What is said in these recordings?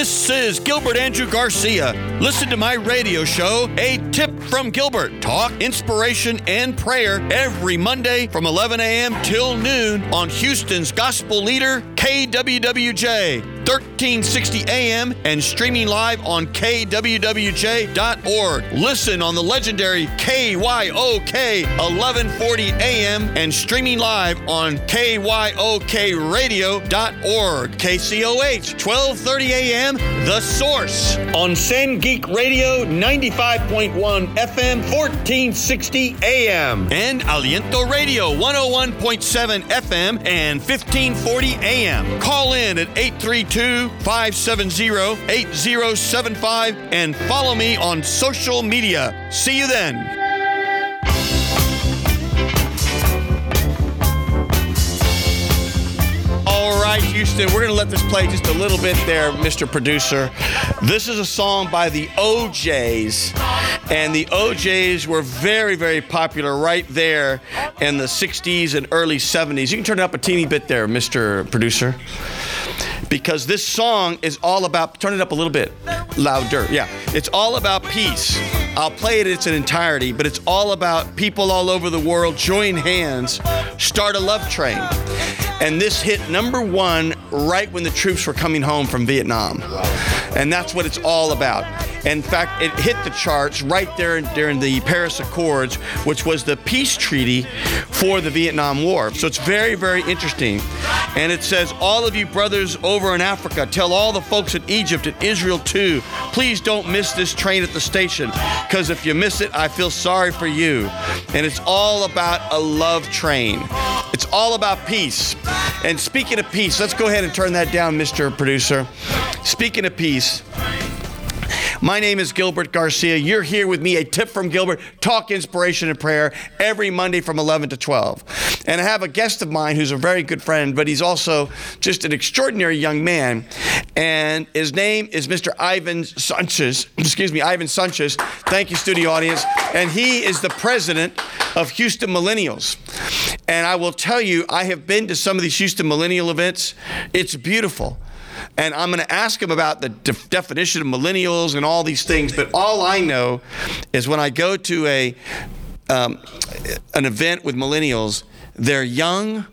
This is Gilbert Andrew Garcia. Listen to my radio show, A Tip from Gilbert. Talk, inspiration, and prayer every Monday from 11 a.m. till noon on Houston's gospel leader, KWWJ, 1360 AM, and streaming live on KWWJ.org. Listen on the legendary KYOK 1140 AM and streaming live on KYOKRadio.org. KCOH 1230 AM, The Source. On Sangeet Radio 95.1 FM 1460 AM. And Aliento Radio 101.7 FM and 1540 AM. Call in at 832 570 8075 and follow me on social media. See you then. All right, Houston, we're going to let this play just a little bit there, Mr. Producer. This is a song by the O'Jays, and the O'Jays were very, very popular right there in the 60s and early 70s. You can turn it up a teeny bit there, Mr. Producer. Because this song is all about, turn it up a little bit louder. Yeah, it's all about peace. I'll play it in its entirety, but it's all about people all over the world join hands, start a love train. And this hit number one right when the troops were coming home from Vietnam. And that's what it's all about. In fact, it hit the charts right there during the Paris Accords, which was the peace treaty for the Vietnam War. So it's very, very interesting. And it says, All of you brothers over in Africa, tell all the folks in Egypt and Israel too, please don't miss this train at the station. Because if you miss it, I feel sorry for you. And it's all about a love train. It's all about peace. And speaking of peace, let's go ahead and turn that down, Mr. Producer. Speaking of peace, my name is Gilbert Garcia. You're here with me, a tip from Gilbert, talk inspiration and prayer every Monday from 11 to 12. And I have a guest of mine who's a very good friend, but he's also just an extraordinary young man. And his name is Mr. Ivan Sanchez. Excuse me, Ivan Sanchez. Thank you, studio audience. And he is the president of Houston Millennials. And I will tell you, I have been to some of these Houston Millennial events. It's beautiful and I'm going to ask him about the de- definition of millennials and all these things. But all I know is when I go to a um, an event with millennials, they're young,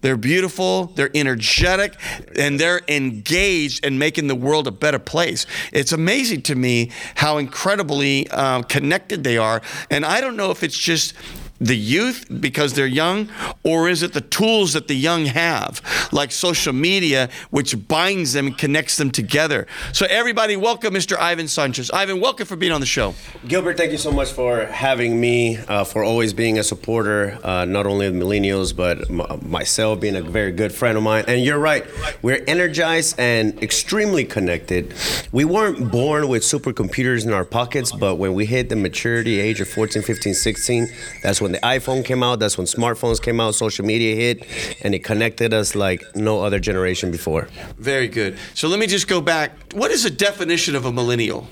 they're beautiful, they're energetic, and they're engaged in making the world a better place. It's amazing to me how incredibly uh, connected they are, and I don't know if it's just the youth because they're young, or is it the tools that the young have, like social media, which binds them and connects them together? So, everybody, welcome Mr. Ivan Sanchez. Ivan, welcome for being on the show. Gilbert, thank you so much for having me, uh, for always being a supporter, uh, not only of millennials, but m- myself being a very good friend of mine. And you're right, we're energized and extremely connected. We weren't born with supercomputers in our pockets, but when we hit the maturity age of 14, 15, 16, that's when the iPhone came out, that's when smartphones came out, social media hit, and it connected us like no other generation before. Very good. So, let me just go back. What is the definition of a millennial?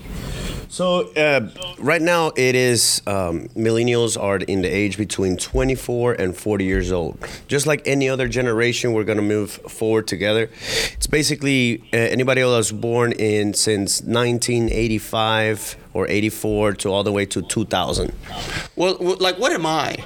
So uh, right now it is um, millennials are in the age between 24 and 40 years old. Just like any other generation, we're gonna move forward together. It's basically uh, anybody else was born in since 1985 or 84 to all the way to 2000. Well, well, like, what am I?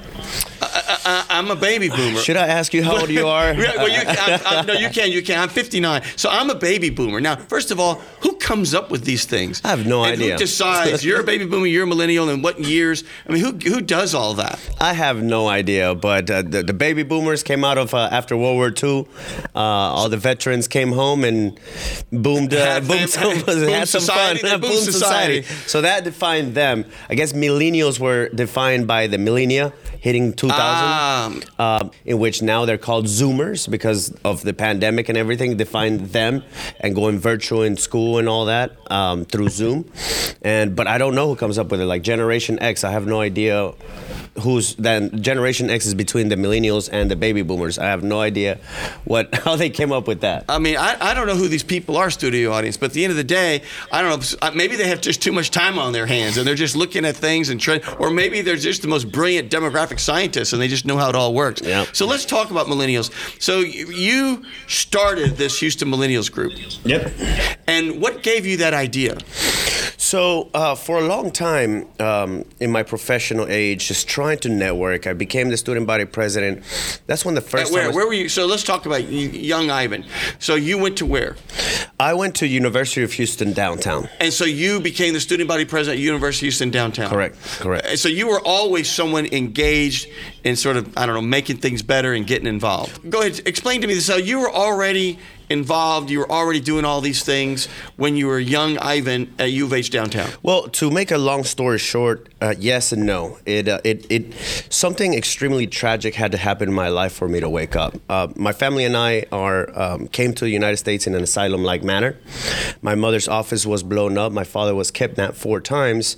I, am a baby boomer. Should I ask you how old you are? well, you, I, I, no, you can. You can. I'm 59, so I'm a baby boomer. Now, first of all, who comes up with these things? I have no and idea. Who decides you're a baby boomer, you're a millennial, and what years? I mean, who who does all that? I have no idea. But uh, the, the, baby boomers came out of uh, after World War II. Uh, all the veterans came home and boomed, uh, boomed, some, boom had some fun. Boom society. society. So that defined them. I guess millennials were defined by the millennia hitting 2000, Ah. uh, in which now they're called Zoomers because of the pandemic and everything defined them and going virtual in school and all that um, through Zoom. And but I don't know who comes up with it. Like Generation X, I have no idea who's then Generation X is between the millennials and the baby boomers. I have no idea what how they came up with that. I mean, I, I don't know who these people are, studio audience, but at the end of the day, I don't know. Maybe they have just too much time on their hands and they're just looking at things and trying, or maybe they're just the most brilliant demographic scientists and they just know how it all works. Yeah. So let's talk about millennials. So you started this Houston Millennials group. Yep. And what gave you that idea? So, uh, for a long time um, in my professional age, just trying to network, I became the student body president. That's when the first. At where? time Where were you? So let's talk about young Ivan. So you went to where? I went to University of Houston downtown. And so you became the student body president at University of Houston downtown. Correct, correct. And So you were always someone engaged in sort of I don't know making things better and getting involved. Go ahead, explain to me this. So you were already involved. You were already doing all these things when you were young Ivan at U of H downtown. Well, to make a long story short, uh, yes and no. It, uh, it, it, something extremely tragic had to happen in my life for me to wake up. Uh, my family and I are um, came to the United States in an asylum-like manner. My mother's office was blown up. My father was kidnapped four times,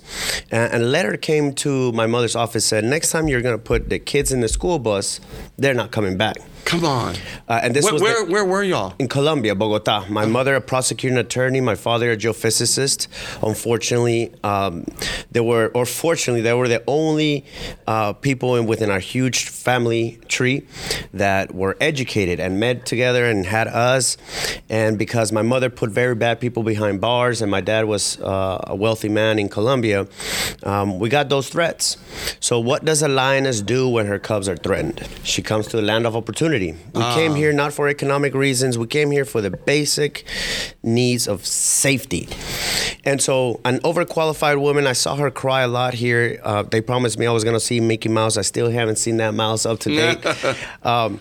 and, and a letter came to my mother's office said, "Next time you're going to put the kids in the school bus, they're not coming back." Come on. Uh, and this where, was where, the- where were y'all? in Colombia, Bogota. My mother, a prosecuting attorney, my father, a geophysicist. Unfortunately, um, there were, or fortunately, they were the only uh, people in, within our huge family tree that were educated and met together and had us. And because my mother put very bad people behind bars, and my dad was uh, a wealthy man in Colombia, um, we got those threats. So, what does a lioness do when her cubs are threatened? She comes to the land of opportunity. We came here not for economic reasons. We came here for the basic needs of safety. And so, an overqualified woman, I saw her cry a lot here. Uh, they promised me I was going to see Mickey Mouse. I still haven't seen that mouse up to date. um,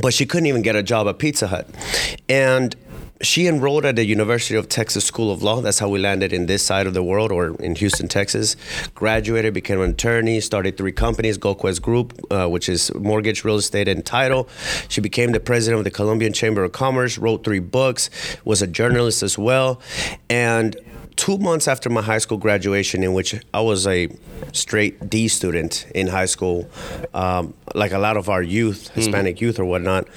but she couldn't even get a job at Pizza Hut. And she enrolled at the University of Texas School of Law. That's how we landed in this side of the world, or in Houston, Texas. Graduated, became an attorney, started three companies, Gold Quest Group, uh, which is mortgage, real estate, and title. She became the president of the Colombian Chamber of Commerce, wrote three books, was a journalist as well. And two months after my high school graduation, in which I was a straight D student in high school, um, like a lot of our youth, Hispanic youth or whatnot,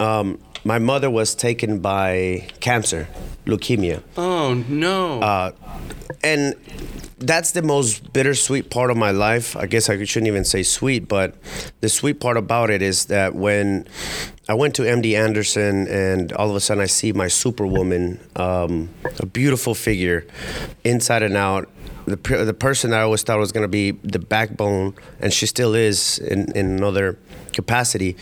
um, my mother was taken by cancer, leukemia. Oh no. Uh, and that's the most bittersweet part of my life. I guess I shouldn't even say sweet, but the sweet part about it is that when I went to MD Anderson and all of a sudden I see my superwoman, um, a beautiful figure, inside and out. The, the person that I always thought was going to be the backbone, and she still is in, in another capacity.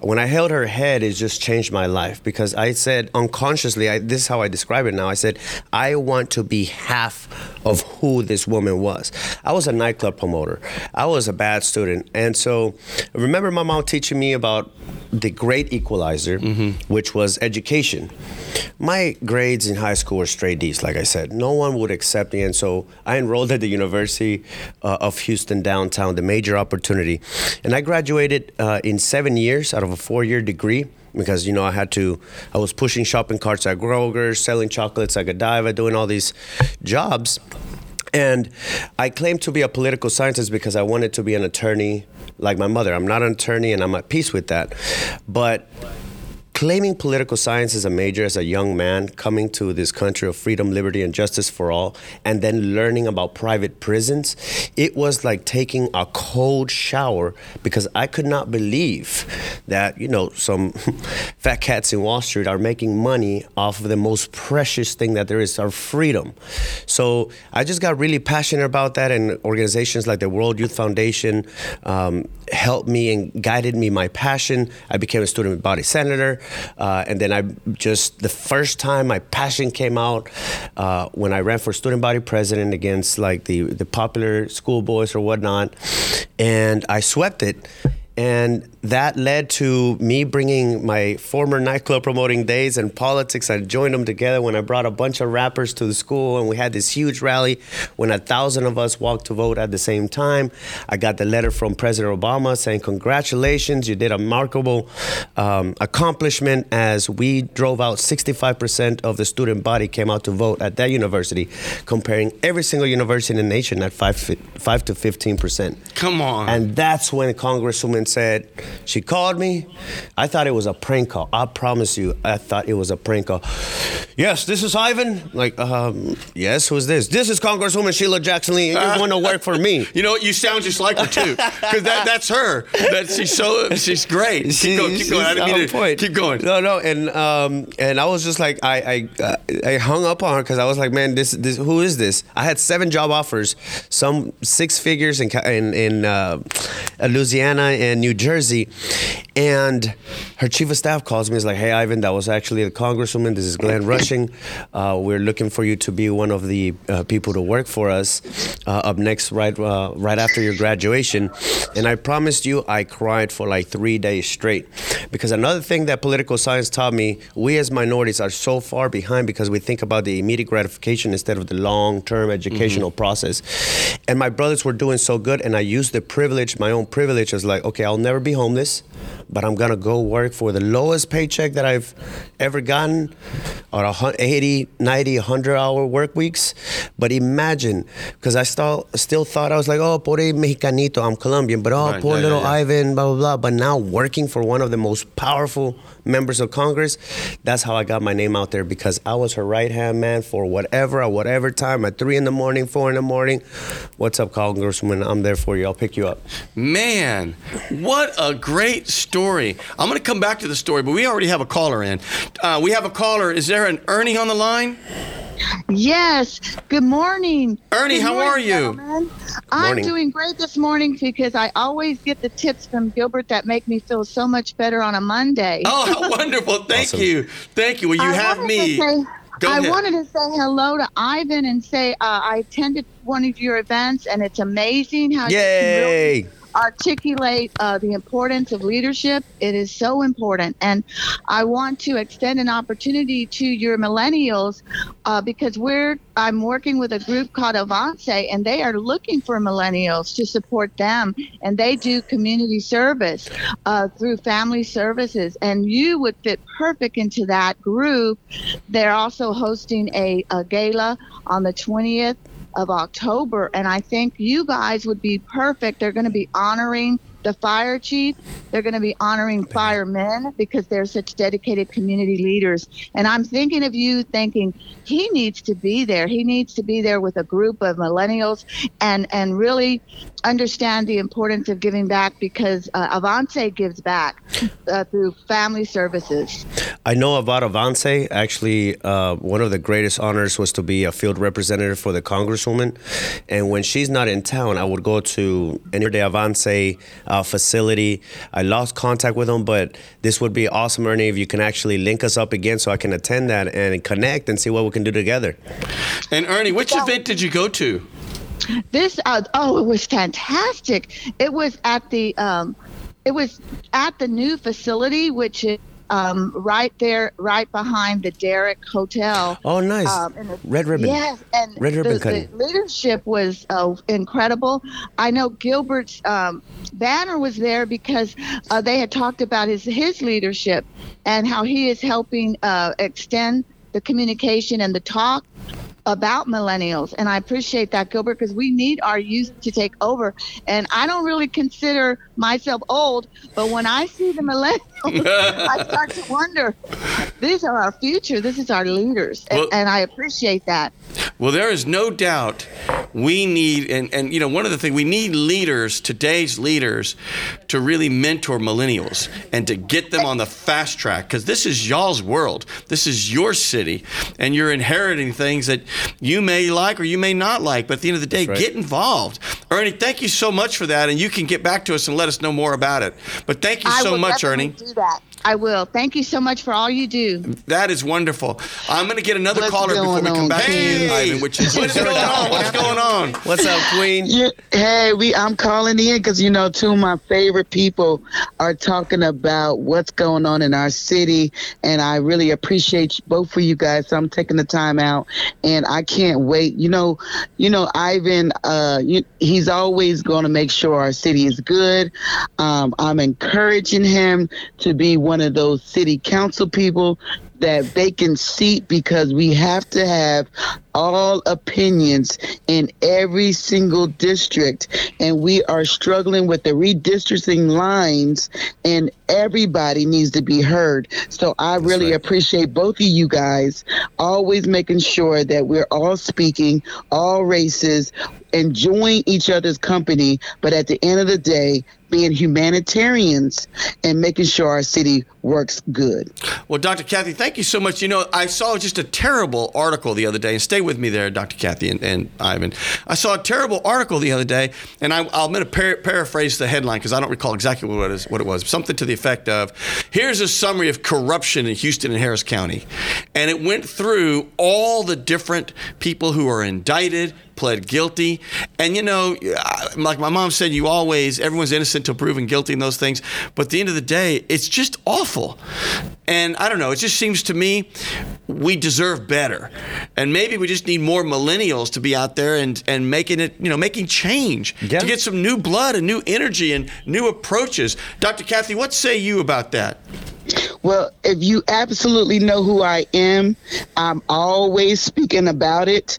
When I held her head, it just changed my life because I said unconsciously, I, this is how I describe it now. I said, I want to be half of who this woman was. I was a nightclub promoter, I was a bad student. And so I remember my mom teaching me about the great equalizer, which was education. My grades in high school were straight D's, like I said. No one would accept me. And so I enrolled at the University uh, of Houston downtown, the major opportunity. And I graduated uh, in seven years out of a four year degree because you know I had to I was pushing shopping carts at Kroger, selling chocolates at Godiva, doing all these jobs. And I claimed to be a political scientist because I wanted to be an attorney like my mother. I'm not an attorney and I'm at peace with that. But claiming political science as a major as a young man coming to this country of freedom, liberty, and justice for all, and then learning about private prisons, it was like taking a cold shower because I could not believe that, you know, some fat cats in Wall Street are making money off of the most precious thing that there is, our freedom. So I just got really passionate about that, and organizations like the World Youth Foundation um, helped me and guided me my passion. I became a student body senator. Uh, and then I just, the first time my passion came out uh, when I ran for student body president against like the, the popular schoolboys or whatnot. And I swept it. And that led to me bringing my former nightclub promoting days and politics. I joined them together when I brought a bunch of rappers to the school, and we had this huge rally when a thousand of us walked to vote at the same time. I got the letter from President Obama saying, Congratulations, you did a remarkable um, accomplishment as we drove out 65% of the student body came out to vote at that university, comparing every single university in the nation at 5, 5 to 15%. Come on. And that's when Congresswoman Congresswoman said, she called me. I thought it was a prank call. I promise you, I thought it was a prank call. Yes, this is Ivan. Like, um, yes, who's this? This is Congresswoman Sheila Jackson Lee. You want to work for me? You know what? You sound just like her too, because that, that's her. That she's so she's great. Keep She- going. Keep going. I didn't mean to- point. Keep going. No, no, and um, and I was just like, I I, I hung up on her because I was like, man, this this who is this? I had seven job offers, some six figures in in, in uh, Louisiana and New Jersey, and her chief of staff calls me. Is like, hey, Ivan, that was actually the congresswoman. This is Glenn Rushing. Uh, we're looking for you to be one of the uh, people to work for us uh, up next, right uh, right after your graduation. And I promised you, I cried for like three days straight. Because another thing that political science taught me, we as minorities are so far behind because we think about the immediate gratification instead of the long-term educational process. And my brothers were doing so good, and I used the privilege, my own privilege, as like, okay, I'll never be homeless, but I'm gonna go work for the lowest paycheck that I've ever gotten, or a 80, 90, 100 hour work weeks. But imagine, because I still still thought I was like, oh, pobre mexicanito, I'm Colombian, but oh, Right, poor yeah, little yeah, yeah. Ivan, blah blah blah. But now working for one of the most powerful members of Congress, that's how I got my name out there because I was her right hand man for whatever at whatever time at three in the morning, four in the morning. What's up, Congresswoman? I'm there for you. I'll pick you up. Man, what a great story. I'm going to come back to the story, but we already have a caller in. Uh, we have a caller. Is there an Ernie on the line? Yes. Good morning. Ernie, Good how morning, are you? gentlemen. I'm doing great this morning because I always get the tips from Gilbert that make me feel so much better on a Monday. Oh, how wonderful. Thank Awesome. you. Thank you. Well, you I have me. to say- I wanted to say hello to Ivan and say uh, I attended one of your events and it's amazing how you can really Yay! Articulate uh, the importance of leadership. It is so important. And I want to extend an opportunity to your millennials uh, because we're I'm working with a group called Avance and they are looking for millennials to support them. And they do community service uh, through family services. And you would fit perfect into that group. They're also hosting a, a gala on the 20th of October, and I think you guys would be perfect. They're going to be honoring the fire chief. They're going to be honoring firemen because they're such dedicated community leaders. And I'm thinking of you thinking he needs to be there. He needs to be there with a group of millennials and and really understand the importance of giving back because uh, Avance gives back uh, through family services. I know about Avance. Actually, uh, one of the greatest honors was to be a field representative for the Congresswoman. And when she's not in town, I would go to any of the Avance uh, facility. I lost contact with them, but this would be awesome, Ernie, if you can actually link us up again so I can attend that and connect and see what we can do together. And Ernie, which Yeah. event did you go to? This uh, oh, it was fantastic. It was at the um, it was at the new facility, which is um, right there, right behind the Derrick Hotel. Oh, nice. Um, the- Red ribbon. Yes, and Red ribbon the, cutting. the leadership was uh, incredible. I know Gilbert's um, banner was there because uh, they had talked about his his leadership and how he is helping uh, extend the communication and the talk about millennials and i appreciate that gilbert because we need our youth to take over and i don't really consider myself old but when i see the millennials i start to wonder these are our future this is our leaders and, Well- and i appreciate that Well, there is no doubt we need, and, and you know, one of the things we need leaders, today's leaders, to really mentor millennials and to get them on the fast track because this is y'all's world. This is your city, and you're inheriting things that you may like or you may not like. But at the end of the day, right. get involved. Ernie, thank you so much for that, and you can get back to us and let us know more about it. But thank you I so much, Ernie. do that i will thank you so much for all you do That is wonderful. I'm going to get another What's caller before we come on, back to you, Ivan, which is what's going on? What's going on? What's up, Queen? Yeah, hey, we I'm calling in because you know two of my favorite people are talking about what's going on in our city, and I really appreciate both of you guys. So I'm taking the time out, and I can't wait. You know, you know, Ivan, uh, you, he's always going to make sure our city is good. Um, I'm encouraging him to be one of those city council people that vacant seat because we have to have all opinions in every single district and we are struggling with the redistricting lines and everybody needs to be heard so i really right. appreciate both of you guys always making sure that we're all speaking all races enjoying each other's company but at the end of the day being humanitarians and making sure our city works good Well, Dr. Kathy, thank you so much. You know, I saw just a terrible article the other day, and stay with me there, Dr. Kathy and, and Ivan. I saw a terrible article the other day, and I, I'll going to par- paraphrase the headline because I don't recall exactly what it, is, what it was. Something to the effect of here's a summary of corruption in Houston and Harris County. And it went through all the different people who are indicted, pled guilty. And you know, like my mom said, you always, everyone's innocent until proven guilty in those things. But at the end of the day, it's just awful. And I don't know, it just seems to me we deserve better. And maybe we just need more millennials to be out there and, and making it, you know, making change Yeah. to get some new blood and new energy and new approaches. Dr. Kathy, what say you about that? Well, if you absolutely know who I am, I'm always speaking about it.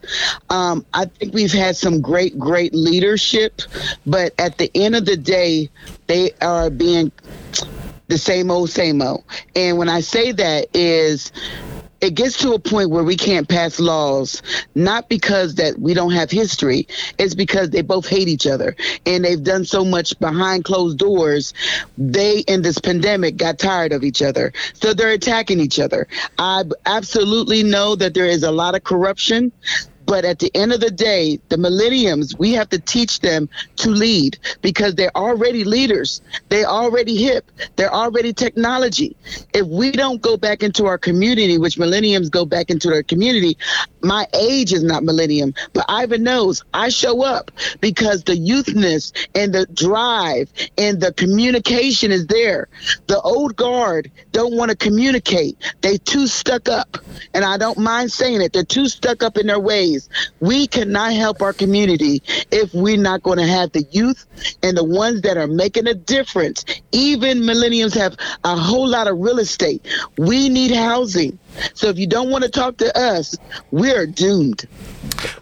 Um, I think we've had some great, great leadership, but at the end of the day, they are being the same old, same old. And when I say that is it gets to a point where we can't pass laws, not because that we don't have history, it's because they both hate each other and they've done so much behind closed doors. They in this pandemic got tired of each other, so they're attacking each other. I absolutely know that there is a lot of corruption. But at the end of the day, the millenniums, we have to teach them to lead because they're already leaders. They're already hip. They're already technology. If we don't go back into our community, which millenniums go back into their community, my age is not millennium, but Ivan knows I show up because the youthness and the drive and the communication is there. The old guard don't want to communicate. They too stuck up. And I don't mind saying it. They're too stuck up in their ways. We cannot help our community if we're not going to have the youth and the ones that are making a difference. Even millennials have a whole lot of real estate. We need housing. So if you don't want to talk to us, we're doomed.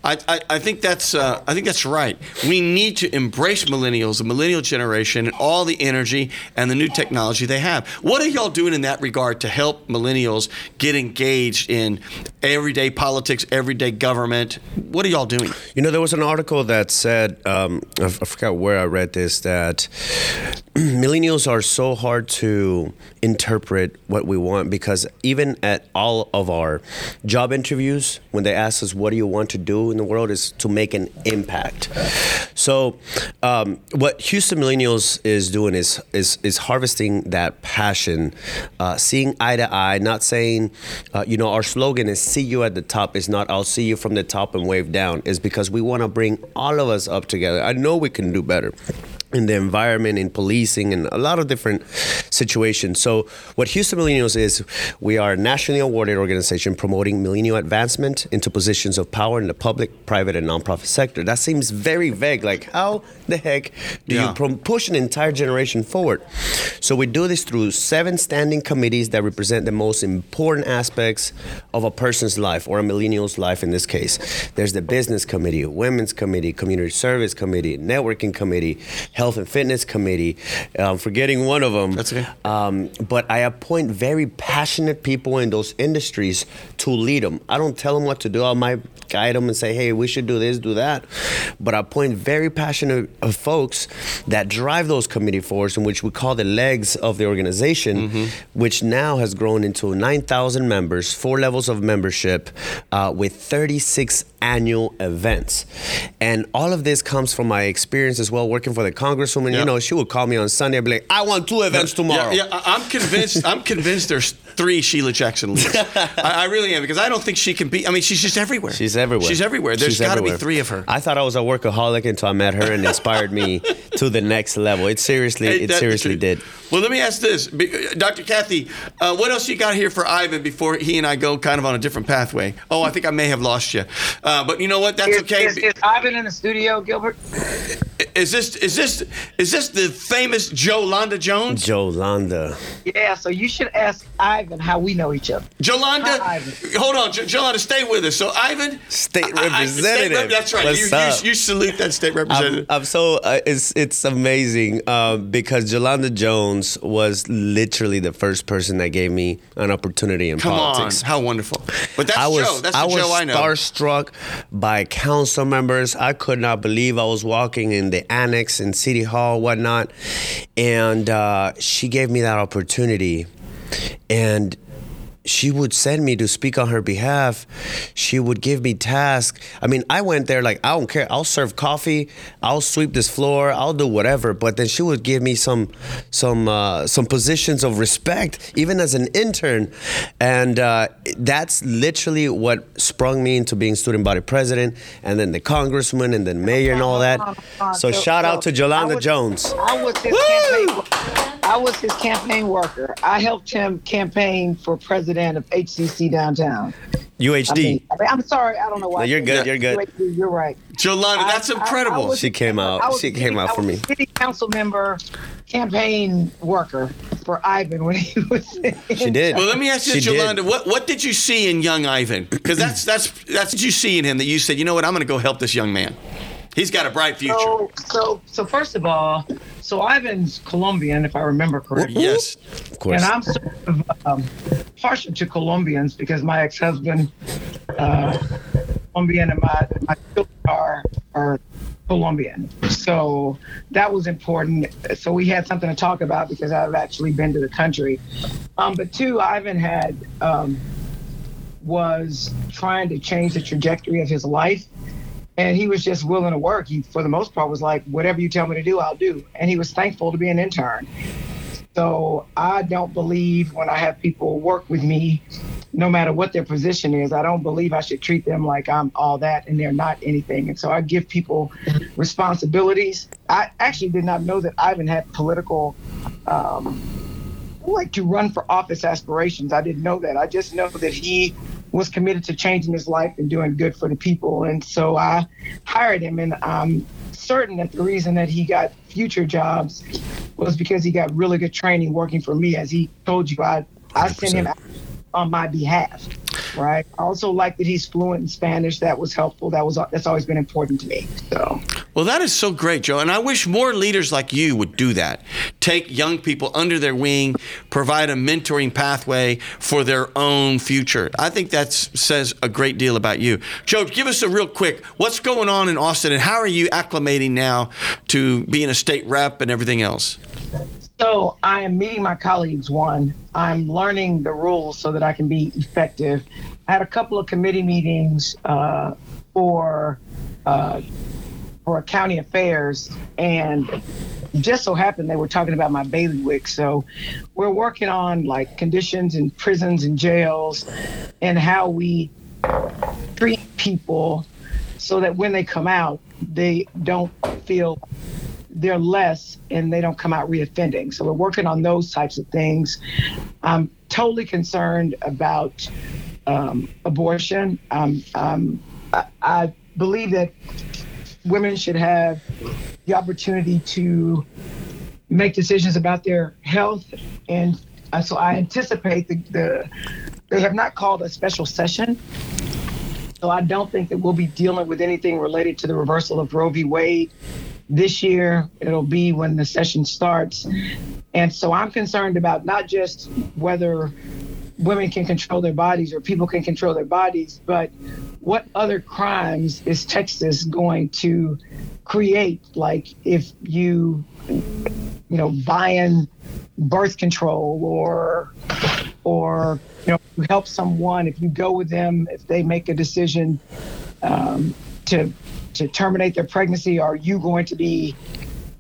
I, I, I think that's uh, I think that's right. We need to embrace millennials, the millennial generation, and all the energy and the new technology they have. What are y'all doing in that regard to help millennials get engaged in everyday politics, everyday government? What are y'all doing? You know, there was an article that said, um, I, f- I forgot where I read this, that millennials are so hard to interpret what we want because even at all of our job interviews, when they ask us, what do you want to do in the world, is to make an impact. So, um, what Houston Millennials is doing is, is, is harvesting that passion, uh, seeing eye to eye, not saying, uh, you know, our slogan is see you at the top, is not I'll see you from the top and wave down, is because we want to bring all of us up together. I know we can do better in the environment, in policing, and a lot of different situations. So, what Houston Millennials is, we are a nationally awarded organization promoting millennial advancement into positions of power in the public, private, and nonprofit sector. That seems very vague. Like, how the heck do Yeah. you pro- push an entire generation forward? So, we do this through seven standing committees that represent the most important aspects of a person's life or a millennial's life in this case. There's the business committee, women's committee, community service committee, networking committee, health and fitness committee. I'm forgetting one of them. That's okay. Um, but I appoint very passionate people in those industries to lead them. I don't tell them what to do. I might guide them and say, hey, we should do this, do that. But I appoint very passionate uh, folks that drive those committee force, in which we call the legs of the organization, which now has grown into 9,000 members, four levels of membership, uh, with 36 annual events. And all of this comes from my experience as well working for the congresswoman. Yeah. You know, she would call me on Sunday and be like, I want two events tomorrow. Yeah, yeah, I'm convinced. I'm convinced there's three Sheila Jackson Lees. I, I really am because I don't think she can be. I mean, she's just everywhere. She's everywhere. She's everywhere. There's She's got to be three of her. I thought I was a workaholic until I met her and inspired me to the next level. It seriously, Hey, it seriously did. Well, let me ask this, Dr. Kathy. Uh, what else you got here for Ivan before he and I go kind of on a different pathway? Oh, I think I may have lost you. Uh, Uh, but you know what? That's Is, okay. is, is Ivan in the studio, Gilbert? Is this is this is this the famous Jolanda Jones? Jolanda. Yeah, so you should ask Ivan how we know each other. Jolanda, Hi, Ivan. hold on, J- Jolanda, stay with us. So, Ivan, State I- I- state representative. that's right. What's You, you, up? you salute that state I'm, representative. I'm so uh, it's it's amazing um, because Jolanda Jones was literally the first person that gave me an opportunity in Come politics. on, how wonderful! But that's I was Joe. That's I the was Joe I know. starstruck by council members. I could not believe I was walking in the annex and City Hall, whatnot, and uh, she gave me that opportunity, and she would send me to speak on her behalf. She would give me tasks. I mean, I went there like I don't care. I'll serve coffee. I'll sweep this floor. I'll do whatever. But then she would give me some some uh, some positions of respect, even as an intern, and uh, that's literally what sprung me into being student body president, and then the congressman, and then mayor, and all that. So shout out to Jolanda Jones. I was his campaign. worker. I was his campaign worker. I helped him campaign for president of HCC downtown. I UHD. mean, I mean, I'm sorry, I don't know why. No, you're good, you're good. You're right. Jolanda, that's I- I- I incredible. was- She came out- was she a came out for me. City council member, campaign worker for Ivan when he was. She did. well, let me ask you, She this, did. Jolanda. What what did you see in young Ivan? Because that's that's that's what you see in him that you said, you know what, I'm going to go help this young man. He's got a bright future. So, so, so first of all, so Ivan's Colombian, if I remember correctly. yes. Of course. And I'm sort of um, partial to Colombians because my ex-husband, uh, Colombian, and my my children are are Colombian. So that was important. So we had something to talk about because I've actually been to the country. Um, but two, Ivan had um, was trying to change the trajectory of his life. And he was just willing to work. He, for the most part, was like, whatever you tell me to do, I'll do. And he was thankful to be an intern. So I don't believe when I have people work with me, no matter what their position is, I don't believe I should treat them like I'm all that and they're not anything. And so I give people responsibilities. I actually did not know that Ivan had political, um, like to run for office aspirations. I didn't know that. I just know that he was committed to changing his life and doing good for the people. And so I hired him, and I'm certain that the reason that he got future jobs was because he got really good training working for me. As he told you, I I sent him out on my behalf. Right. I also like that he's fluent in Spanish. That was helpful. That was that's always been important to me. So Well, that is so great, Joe. And I wish more leaders like you would do that. Take young people under their wing, provide a mentoring pathway for their own future. I think that says a great deal about you. Joe, give us a real quick what's going on in Austin and how are you acclimating now to being a state rep and everything else? So I am meeting my colleagues. One, I'm learning the rules so that I can be effective. I had a couple of committee meetings uh, for uh, for county affairs, and just so happened they were talking about my bailiwick. So we're working on like conditions in prisons and jails, and how we treat people so that when they come out, they don't feel they're less and they don't come out reoffending. So we're working on those types of things. I'm totally concerned about um, abortion. Um, um, I, I believe that women should have the opportunity to make decisions about their health, and uh, so I anticipate the, the they have not called a special session. So I don't think that we'll be dealing with anything related to the reversal of Roe v. Wade this year. It'll be when the session starts. And so I'm concerned about not just whether women can control their bodies or people can control their bodies, but what other crimes is Texas going to create? Like if you, you know, buying birth control or, or, you know, help someone, if you go with them, if they make a decision um, to to terminate their pregnancy, are you going to be?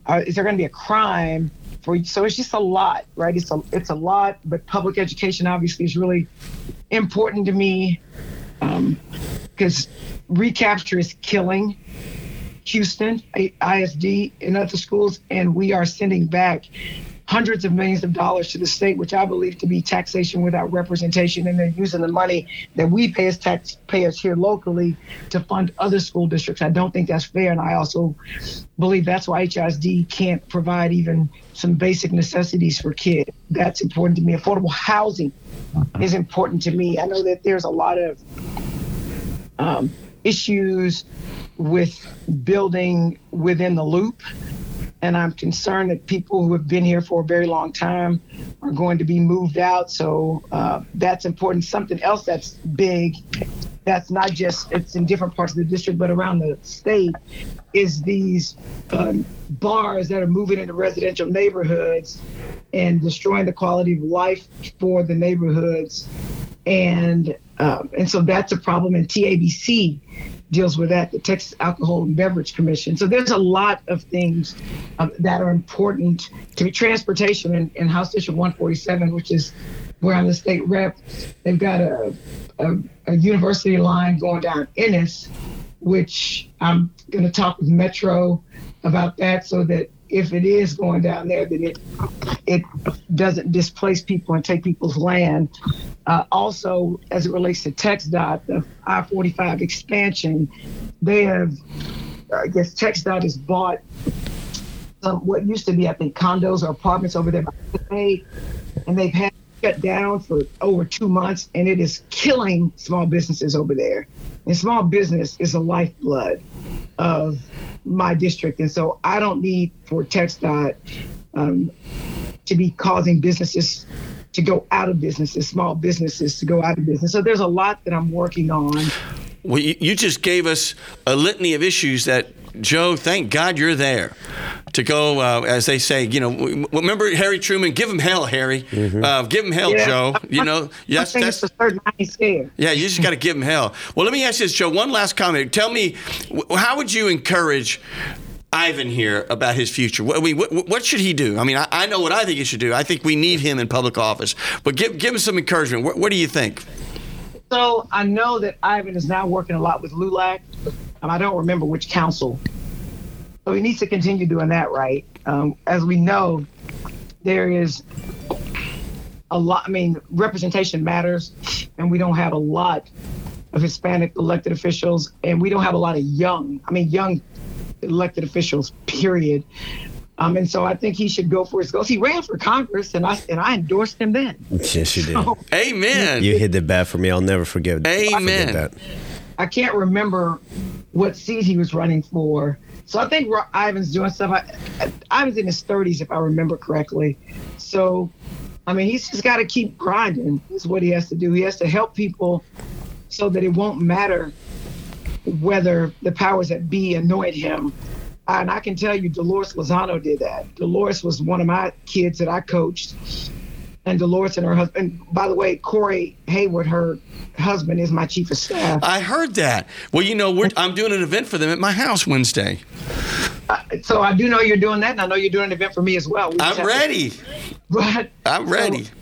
Uh, is there going to be a crime for you? So it's just a lot, right? It's a it's a lot, but public education obviously is really important to me because recapture is killing Houston, ISD, and other schools, and we are sending back hundreds of millions of dollars to the state, which I believe to be taxation without representation, and they're using the money that we pay as taxpayers here locally to fund other school districts. I don't think that's fair, and I also believe that's why HISD can't provide even some basic necessities for kids. That's important to me. Affordable housing is important to me. I know that there's a lot of um, issues with building within the loop. And I'm concerned that people who have been here for a very long time are going to be moved out. So uh, that's important. Something else that's big, that's not just it's in different parts of the district, but around the state, is these um, bars that are moving into residential neighborhoods and destroying the quality of life for the neighborhoods. And um, and so that's a problem. And TABC deals with that, the Texas Alcohol and Beverage Commission. So there's a lot of things um, that are important to. Transportation in, in House District 147, which is where I'm the state rep, they've got a, a, a university line going down Ennis, which I'm going to talk with Metro about that so that if it is going down there, then it it doesn't displace people and take people's land. Uh, also, as it relates to TxDOT, the I-45 expansion, they have, I guess TxDOT has bought some, what used to be, I think, condos or apartments over there, and they've had shut down for over two months, and it is killing small businesses over there. And small business is the lifeblood of my district. And so I don't need for TxDOT um, to be causing businesses to go out of businesses, small businesses to go out of business. So there's a lot that I'm working on. Well, you just gave us a litany of issues that Joe, thank God you're there to go, uh, as they say, you know, remember Harry Truman? Give him hell, Harry. Mm-hmm. Uh, give him hell, yeah. Joe. You know, yes, that's, that's. Yeah, you just got to give him hell. Well, let me ask you this, Joe. One last comment. Tell me, how would you encourage Ivan here about his future? What, what, what should he do? I mean, I, I, know what I think he should do. I think we need him in public office. But give, give him some encouragement. What, what do you think? So I know that Ivan is now working a lot with LULAC. Um, I don't remember which council. So he needs to continue doing that, right? Um, as we know, there is a lot. I mean, representation matters, and we don't have a lot of Hispanic elected officials, and we don't have a lot of young. I mean, young elected officials. Period. Um, and so I think he should go for his goals. He ran for Congress, and I and I endorsed him then. Yes, you did. So, Amen. You hit the bat for me. I'll never forget. Amen. that. I can't remember what seat he was running for. So I think Ivan's doing stuff. I, Ivan's in his 30s, if I remember correctly. So, I mean, he's just got to keep grinding. Is what he has to do. He has to help people so that it won't matter whether the powers that be annoyed him. And I can tell you, Dolores Lozano did that. Dolores was one of my kids that I coached and Dolores and her husband. By the way, Corey Hayward, her husband, is my chief of staff. I heard that. Well, you know, I'm doing an event for them at my house Wednesday. Uh, so I do know you're doing that, and I know you're doing an event for me as well. We I'm ready. To, but I'm ready. So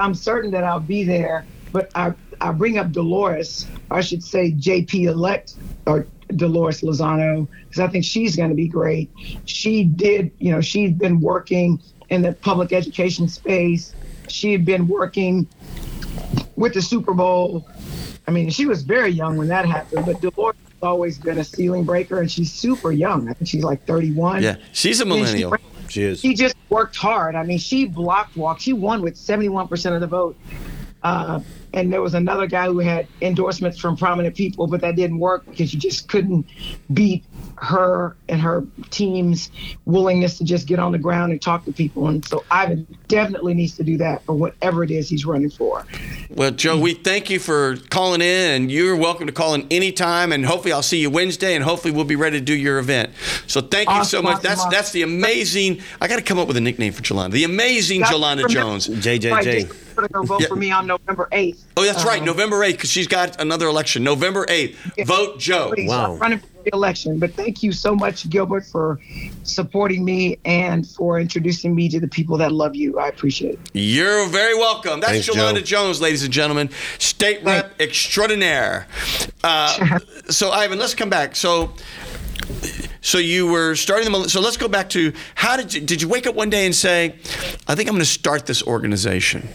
I'm certain that I'll be there. But I I bring up Dolores, I should say JP elect or Dolores Lozano, because I think she's going to be great. She did, you know, she's been working in the public education space she had been working with the Super Bowl. I mean, she was very young when that happened, but Dolores has always been a ceiling breaker, and she's super young. I think she's like 31. Yeah, she's a millennial. She, she is. She just worked hard. I mean, she blocked walk. She won with 71% of the vote. Uh, and there was another guy who had endorsements from prominent people, but that didn't work because you just couldn't beat her and her team's willingness to just get on the ground and talk to people. And so Ivan definitely needs to do that for whatever it is he's running for. Well, Joe, we thank you for calling in, and you're welcome to call in anytime. And hopefully, I'll see you Wednesday, and hopefully, we'll be ready to do your event. So, thank you so much. That's that's the amazing. I got to come up with a nickname for Jolanda. The amazing Jolanda Jones. JJJ going to vote yeah. for me on November 8th. Oh, that's um, right, November 8th, because she's got another election. November 8th. Yeah. Vote Joe. Please, wow. Running for the election. But thank you so much, Gilbert, for supporting me and for introducing me to the people that love you. I appreciate it. You're very welcome. That's Thanks, Jolanda Jones, ladies and gentlemen, state rep Thanks. extraordinaire. Uh, so, Ivan, let's come back. So, so you were starting the. So let's go back to how did you did you wake up one day and say, I think I'm going to start this organization?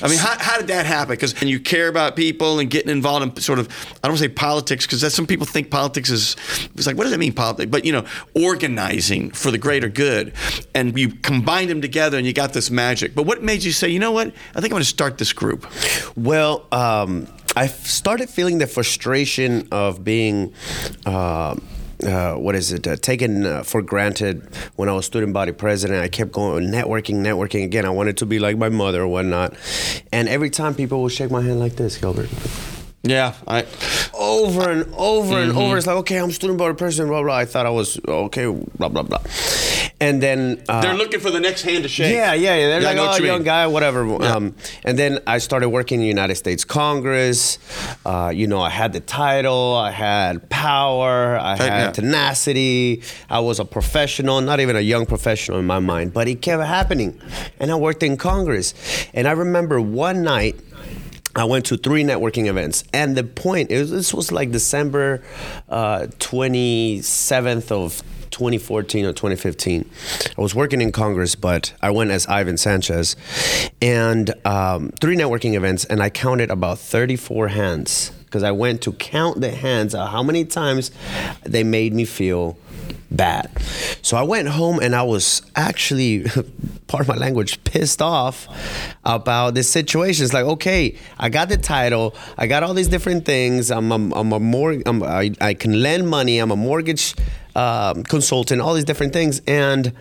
I mean, how, how did that happen? Because you care about people and getting involved in sort of, I don't say politics, because some people think politics is, it's like, what does that mean, politics? But, you know, organizing for the greater good. And you combine them together and you got this magic. But what made you say, you know what, I think I'm going to start this group? Well, um, I started feeling the frustration of being. Uh, uh, what is it? Uh, taken uh, for granted when I was student body president. I kept going networking, networking. Again, I wanted to be like my mother or whatnot. And every time people would shake my hand like this, Gilbert. Yeah, I over and over mm-hmm. and over. It's like, okay, I'm student body president, blah blah. I thought I was okay, blah blah blah. And then uh, they're looking for the next hand to shake. Yeah, yeah, yeah. They're yeah, like, oh, young mean. guy, whatever. Yeah. Um, and then I started working in the United States Congress. Uh, you know, I had the title, I had power, I had yeah. tenacity. I was a professional, not even a young professional in my mind, but it kept happening. And I worked in Congress. And I remember one night I went to three networking events, and the point is this was like December uh, seventh of 2014 or 2015. I was working in Congress, but I went as Ivan Sanchez, and um, three networking events, and I counted about 34 hands because I went to count the hands of how many times they made me feel bad. So I went home and I was actually, part of my language, pissed off about this situation. It's like, okay, I got the title, I got all these different things. I'm I'm a more, I'm, I, I can lend money. I'm a mortgage um, consultant, all these different things, and.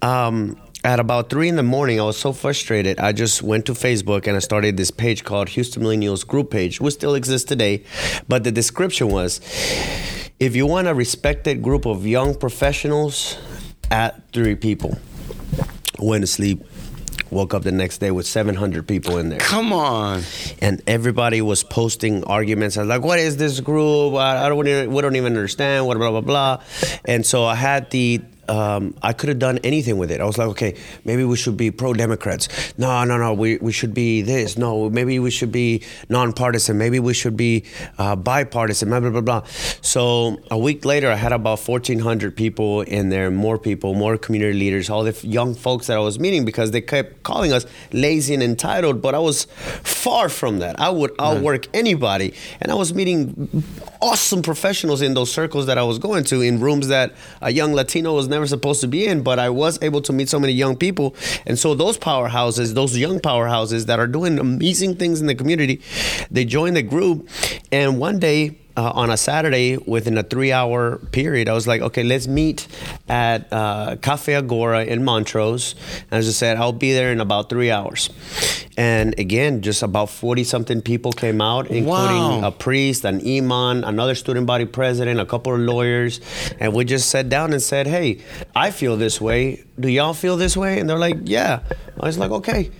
Um, at about three in the morning, I was so frustrated. I just went to Facebook and I started this page called Houston Millennials Group Page, which still exists today. But the description was if you want a respected group of young professionals, at three people. Went to sleep, woke up the next day with 700 people in there. Come on. And everybody was posting arguments. I was like, what is this group? I don't, we don't even understand, what, blah, blah, blah. And so I had the um, I could have done anything with it. I was like, okay, maybe we should be pro Democrats. No, no, no, we, we should be this. No, maybe we should be nonpartisan. Maybe we should be uh, bipartisan, blah, blah, blah, blah. So a week later, I had about 1,400 people in there, more people, more community leaders, all the young folks that I was meeting because they kept calling us lazy and entitled, but I was far from that. I would outwork anybody. And I was meeting awesome professionals in those circles that I was going to in rooms that a young Latino was never supposed to be in, but I was able to meet so many young people. And so those powerhouses, those young powerhouses that are doing amazing things in the community, they joined the group. And one day, uh, on a Saturday within a three hour period, I was like, okay, let's meet at uh, Cafe Agora in Montrose. And as I said, I'll be there in about three hours. And again, just about 40 something people came out, including wow. a priest, an imam, another student body president, a couple of lawyers. And we just sat down and said, hey, I feel this way. Do y'all feel this way? And they're like, yeah. I was like, okay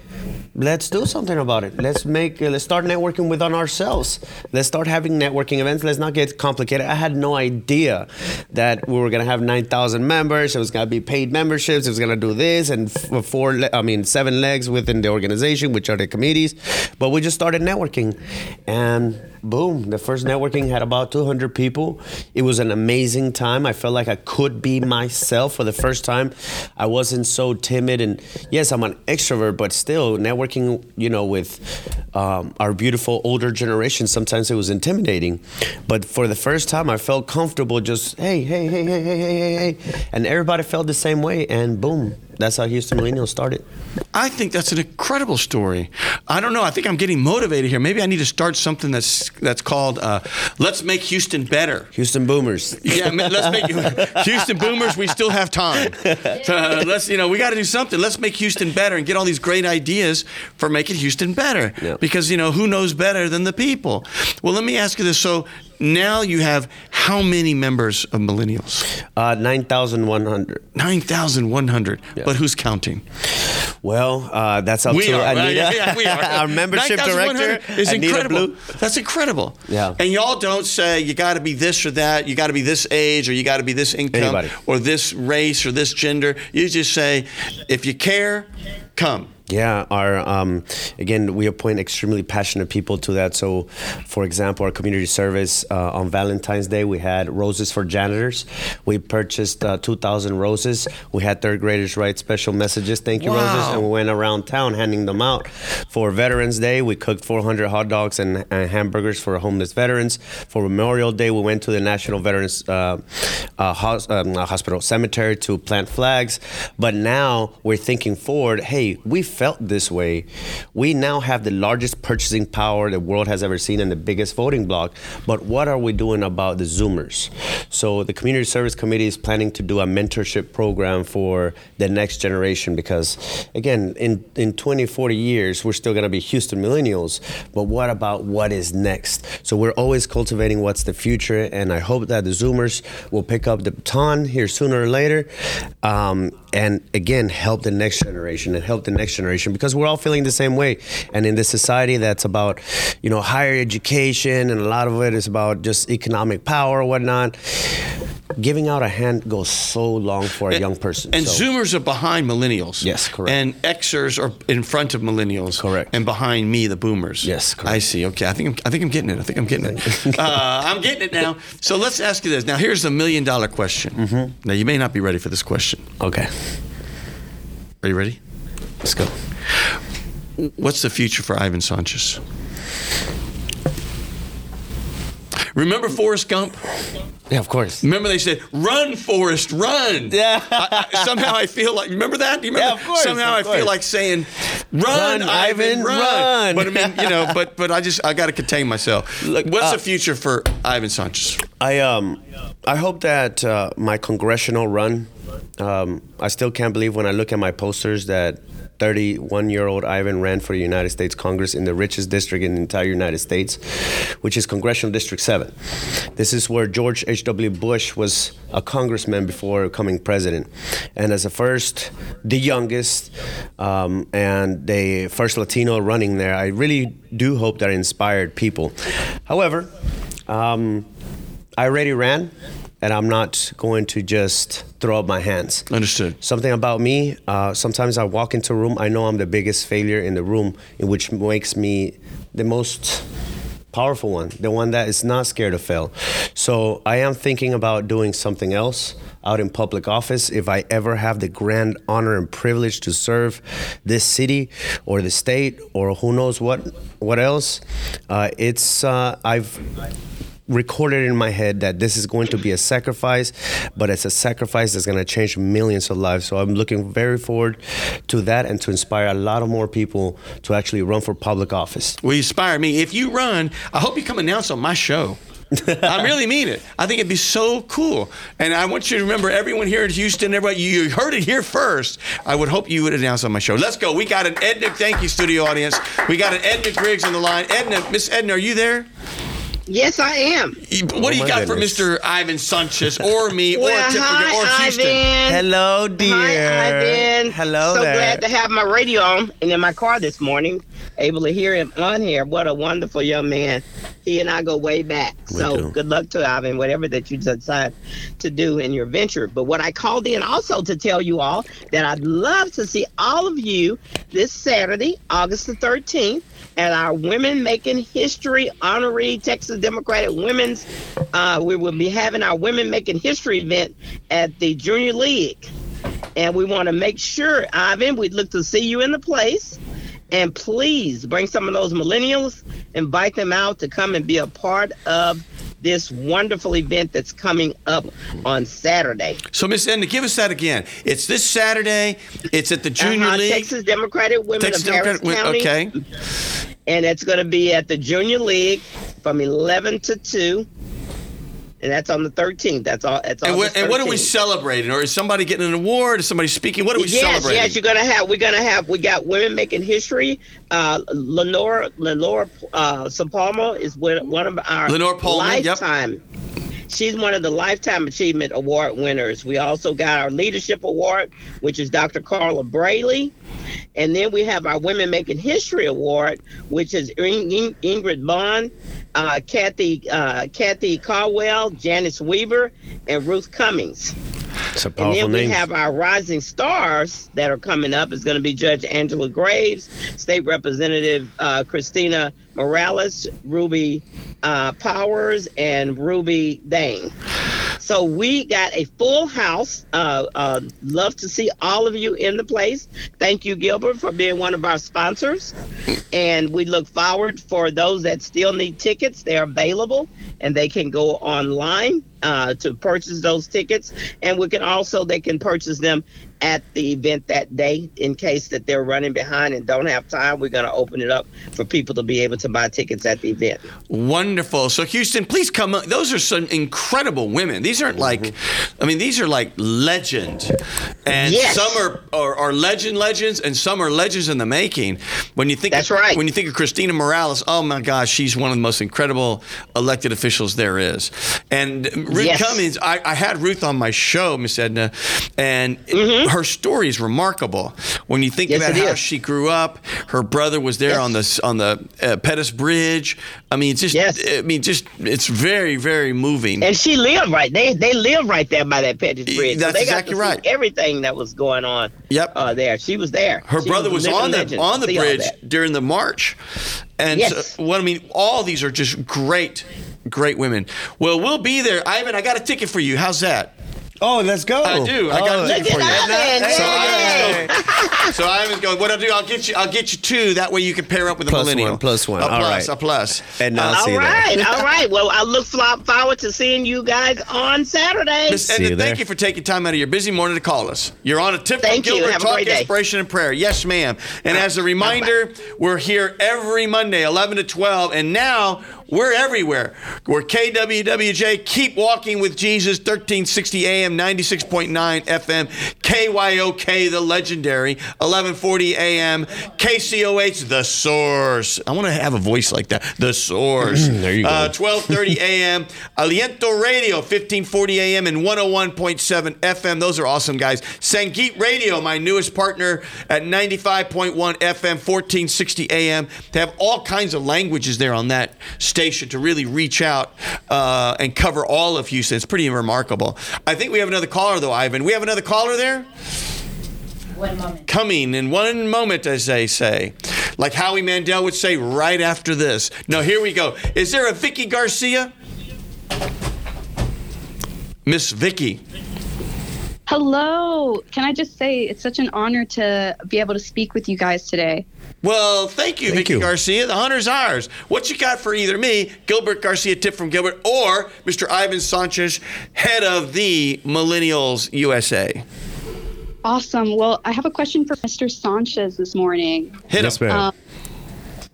let's do something about it. Let's make uh, let's start networking within ourselves. Let's start having networking events. Let's not get complicated. I had no idea that we were gonna have nine thousand members. It was gonna be paid memberships. It was gonna do this and four. I mean seven legs within the organization, which are the committees. But we just started networking, and boom, the first networking had about 200 people. It was an amazing time. I felt like I could be myself for the first time. I wasn't so timid, and yes, I'm an extrovert, but still networking, you know, with um, our beautiful older generation, sometimes it was intimidating. But for the first time, I felt comfortable. Just hey, hey, hey, hey, hey, hey, hey, hey, and everybody felt the same way, and boom, that's how Houston Millennials started. I think that's an incredible story. I don't know. I think I'm getting motivated here. Maybe I need to start something that's that's called uh, "Let's Make Houston Better." Houston Boomers. Yeah, let's make Houston Boomers. We still have time. So, uh, let's you know we got to do something. Let's make Houston better and get all these great ideas for making Houston better. Yep. Because you know who knows better than the people. Well, let me ask you this. So now you have how many members of Millennials? Uh, 9,100. 9,100. Yeah. But who's counting? Well, uh, that's up we to are, Anita, right? yeah, we are. our membership director. is Anita incredible. Blue. That's incredible. Yeah. And y'all don't say you got to be this or that, you got to be this age, or you got to be this income, Anybody. or this race, or this gender. You just say, if you care, come. Yeah, our um, again, we appoint extremely passionate people to that. So, for example, our community service uh, on Valentine's Day, we had roses for janitors. We purchased uh, 2,000 roses. We had third graders write special messages, thank you Wow. roses, and we went around town handing them out. For Veterans Day, we cooked 400 hot dogs and, and hamburgers for homeless veterans. For Memorial Day, we went to the National Veterans uh, uh, hos- um, hospital cemetery to plant flags. But now we're thinking forward. Hey, we felt this way. We now have the largest purchasing power the world has ever seen and the biggest voting bloc. But what are we doing about the Zoomers? So the Community Service Committee is planning to do a mentorship program for the next generation because, again, in, in 20, 40 years, we're still going to be Houston millennials. But what about what is next? So we're always cultivating what's the future. And I hope that the Zoomers will pick up the baton here sooner or later. Um, and again, help the next generation and help the next generation because we're all feeling the same way. And in this society that's about, you know, higher education and a lot of it is about just economic power or whatnot. Giving out a hand goes so long for a young person. And so. Zoomers are behind millennials. Yes, correct. And Xers are in front of millennials. Correct. And behind me, the Boomers. Yes, correct. I see. Okay, I think I'm, I think I'm getting it. I think I'm getting it. uh, I'm getting it now. So let's ask you this. Now, here's the million dollar question. Mm-hmm. Now, you may not be ready for this question. Okay, Are you ready? Let's go. What's the future for Ivan Sanchez? Remember Forrest Gump? Yeah, of course. Remember they said, "Run, Forrest, run." Yeah. I, I, somehow I feel like remember that. Do you remember? Yeah, of course, Somehow of I feel like saying, "Run, Run, Ivan, Ivan, run. run. But I mean, you know, but but I just I got to contain myself. Look, What's uh, the future for Ivan Sanchez? I um, I hope that uh, my congressional run. Um, I still can't believe when I look at my posters that 31 year old Ivan ran for the United States Congress in the richest district in the entire United States, which is Congressional District 7. This is where George H.W. Bush was a congressman before becoming president. And as the first, the youngest, um, and the first Latino running there, I really do hope that I inspired people. However, um, I already ran, and I'm not going to just throw up my hands. Understood. Something about me, uh, sometimes I walk into a room, I know I'm the biggest failure in the room, which makes me the most powerful one, the one that is not scared to fail. So I am thinking about doing something else out in public office if I ever have the grand honor and privilege to serve this city or the state or who knows what what else. Uh, it's uh, I've recorded in my head that this is going to be a sacrifice, but it's a sacrifice that's going to change millions of lives. So I'm looking very forward to that and to inspire a lot of more people to actually run for public office. Will you inspire me? If you run, I hope you come announce on my show. I really mean it. I think it'd be so cool. And I want you to remember everyone here in Houston, everybody, you heard it here first. I would hope you would announce on my show. Let's go. We got an Edna, thank you, studio audience. We got an Edna Griggs on the line. Edna, Miss Edna, are you there? Yes, I am. You- What do you oh got goodness. for Mr. Ivan Sanchez or me Well, or Tipper hi, or Houston? Ivan. Hello, dear. Hi, Ivan. Hello so there. glad to have my radio on and in my car this morning, able to hear him on here. What a wonderful young man. He and I go way back. We so do. good luck to Ivan, whatever that you decide to do in your venture. But what I called in also to tell you all that I'd love to see all of you this Saturday, August the 13th, at our Women Making History honoree Texas Democratic Women's. Uh, we will be having our Women Making History event at the Junior League. And we want to make sure, Ivan, we'd look to see you in the place. And please bring some of those millennials, invite them out to come and be a part of this wonderful event that's coming up on Saturday. So, Miss Edna, give us that again. It's this Saturday. It's at the Junior Uh-huh, League. Texas Democratic Women Texas of Harris Democratic- County. Okay. And it's going to be at the Junior League from 11 to 2. And that's on the 13th. That's all. That's all. And what, and what are we celebrating? Or is somebody getting an award? Is somebody speaking? What are we yes, celebrating? yes, you're gonna have. We're gonna have. We got women making history. Uh, Lenore Lenore uh, Sapalma is one of our Lenore Pullman, yep. She's one of the Lifetime Achievement Award winners. We also got our Leadership Award, which is Dr. Carla Brailey. And then we have our Women Making History Award, which is In- In- Ingrid Bond, uh, Kathy uh, Kathy Caldwell, Janice Weaver, and Ruth Cummings. It's a And then we name. have our rising stars that are coming up. It's going to be Judge Angela Graves, State Representative uh, Christina Morales, Ruby uh, Powers, and Ruby Dane. So we got a full house. Uh, uh, love to see all of you in the place. Thank you, Gilbert, for being one of our sponsors. And we look forward for those that still need tickets. They're available and they can go online uh, to purchase those tickets. And we can also, they can purchase them at the event that day in case that they're running behind and don't have time. We're going to open it up for people to be able to buy tickets at the event. Wonderful. So Houston, please come. up. Those are some incredible women. These aren't like, I mean, these are like legends, and Yes. some are, are are legend legends, and some are legends in the making. When you think That's of, right. When you think of Christina Morales, oh my gosh, she's one of the most incredible elected officials there is. And Ruth Yes. Cummings, I, I had Ruth on my show, Miss Edna, and her story is remarkable. When you think Mm-hmm. Yes, about how is. she grew up, her brother was there Yes. on the on the uh, Pettus Bridge. I mean, just. I mean, just it's very, very moving. And she lived right. They they lived right there by that Pettus Y- Bridge. that's so they got exactly right. Everything that was going on. Yep. Uh, there, she was there. Her She brother a was on the on the bridge during the march, and Yes. so, what I mean, all these are just great, great women. Well, we'll be there, Ivan. I got a ticket for you. How's that? Oh, let's go. I do. I got a Oh, ticket for you. Look at Ivan, So, yay! Ivan's so Ivan's going. What I'll do, I'll get you. I'll get you two. That way you can pair up with a Plus millennial. one, plus one. A All plus, right. a plus. And I'll All see you there. right, all right. Well, I look forward to seeing you guys on Saturday. Miss See Edna, you thank you for taking time out of your busy morning to call us. You're on a tip from Thank you. Gilbert Have a Talk, great day. Inspiration and Prayer. Yes, ma'am. And as a reminder, we're here every Monday, 11 to 12. And now we're everywhere. We're KWWJ, Keep Walking with Jesus, 1360 AM, 96.9 FM, KYOK, the legendary, 1140 AM, KCOH, the source. I want to have a voice like that. The source. There you go. Uh, 12:30 a.m. Aliento Radio, 1540 a.m. and 101.7 FM. Those are awesome guys. Sangeet Radio, my newest partner at 95.1 FM, 1460 a.m. They have all kinds of languages there on that station to really reach out uh, and cover all of Houston. It's pretty remarkable. I think we have another caller though, Ivan. We have another caller there. One moment. Coming in one moment, as they say. Like Howie Mandel would say right after this. No, here we go. Is there a Vicky Garcia? Miss Vicky. Hello. Can I just say it's such an honor to be able to speak with you guys today. Well, thank you, Thank Vicky you. Garcia. The honor's ours. What you got for either me, Gilbert Garcia, tip from Gilbert, or Mr. Ivan Sanchez, head of the Millennials USA? Awesome. Well, I have a question for Mr. Sanchez this morning. Hit Yes, him. ma'am. Um,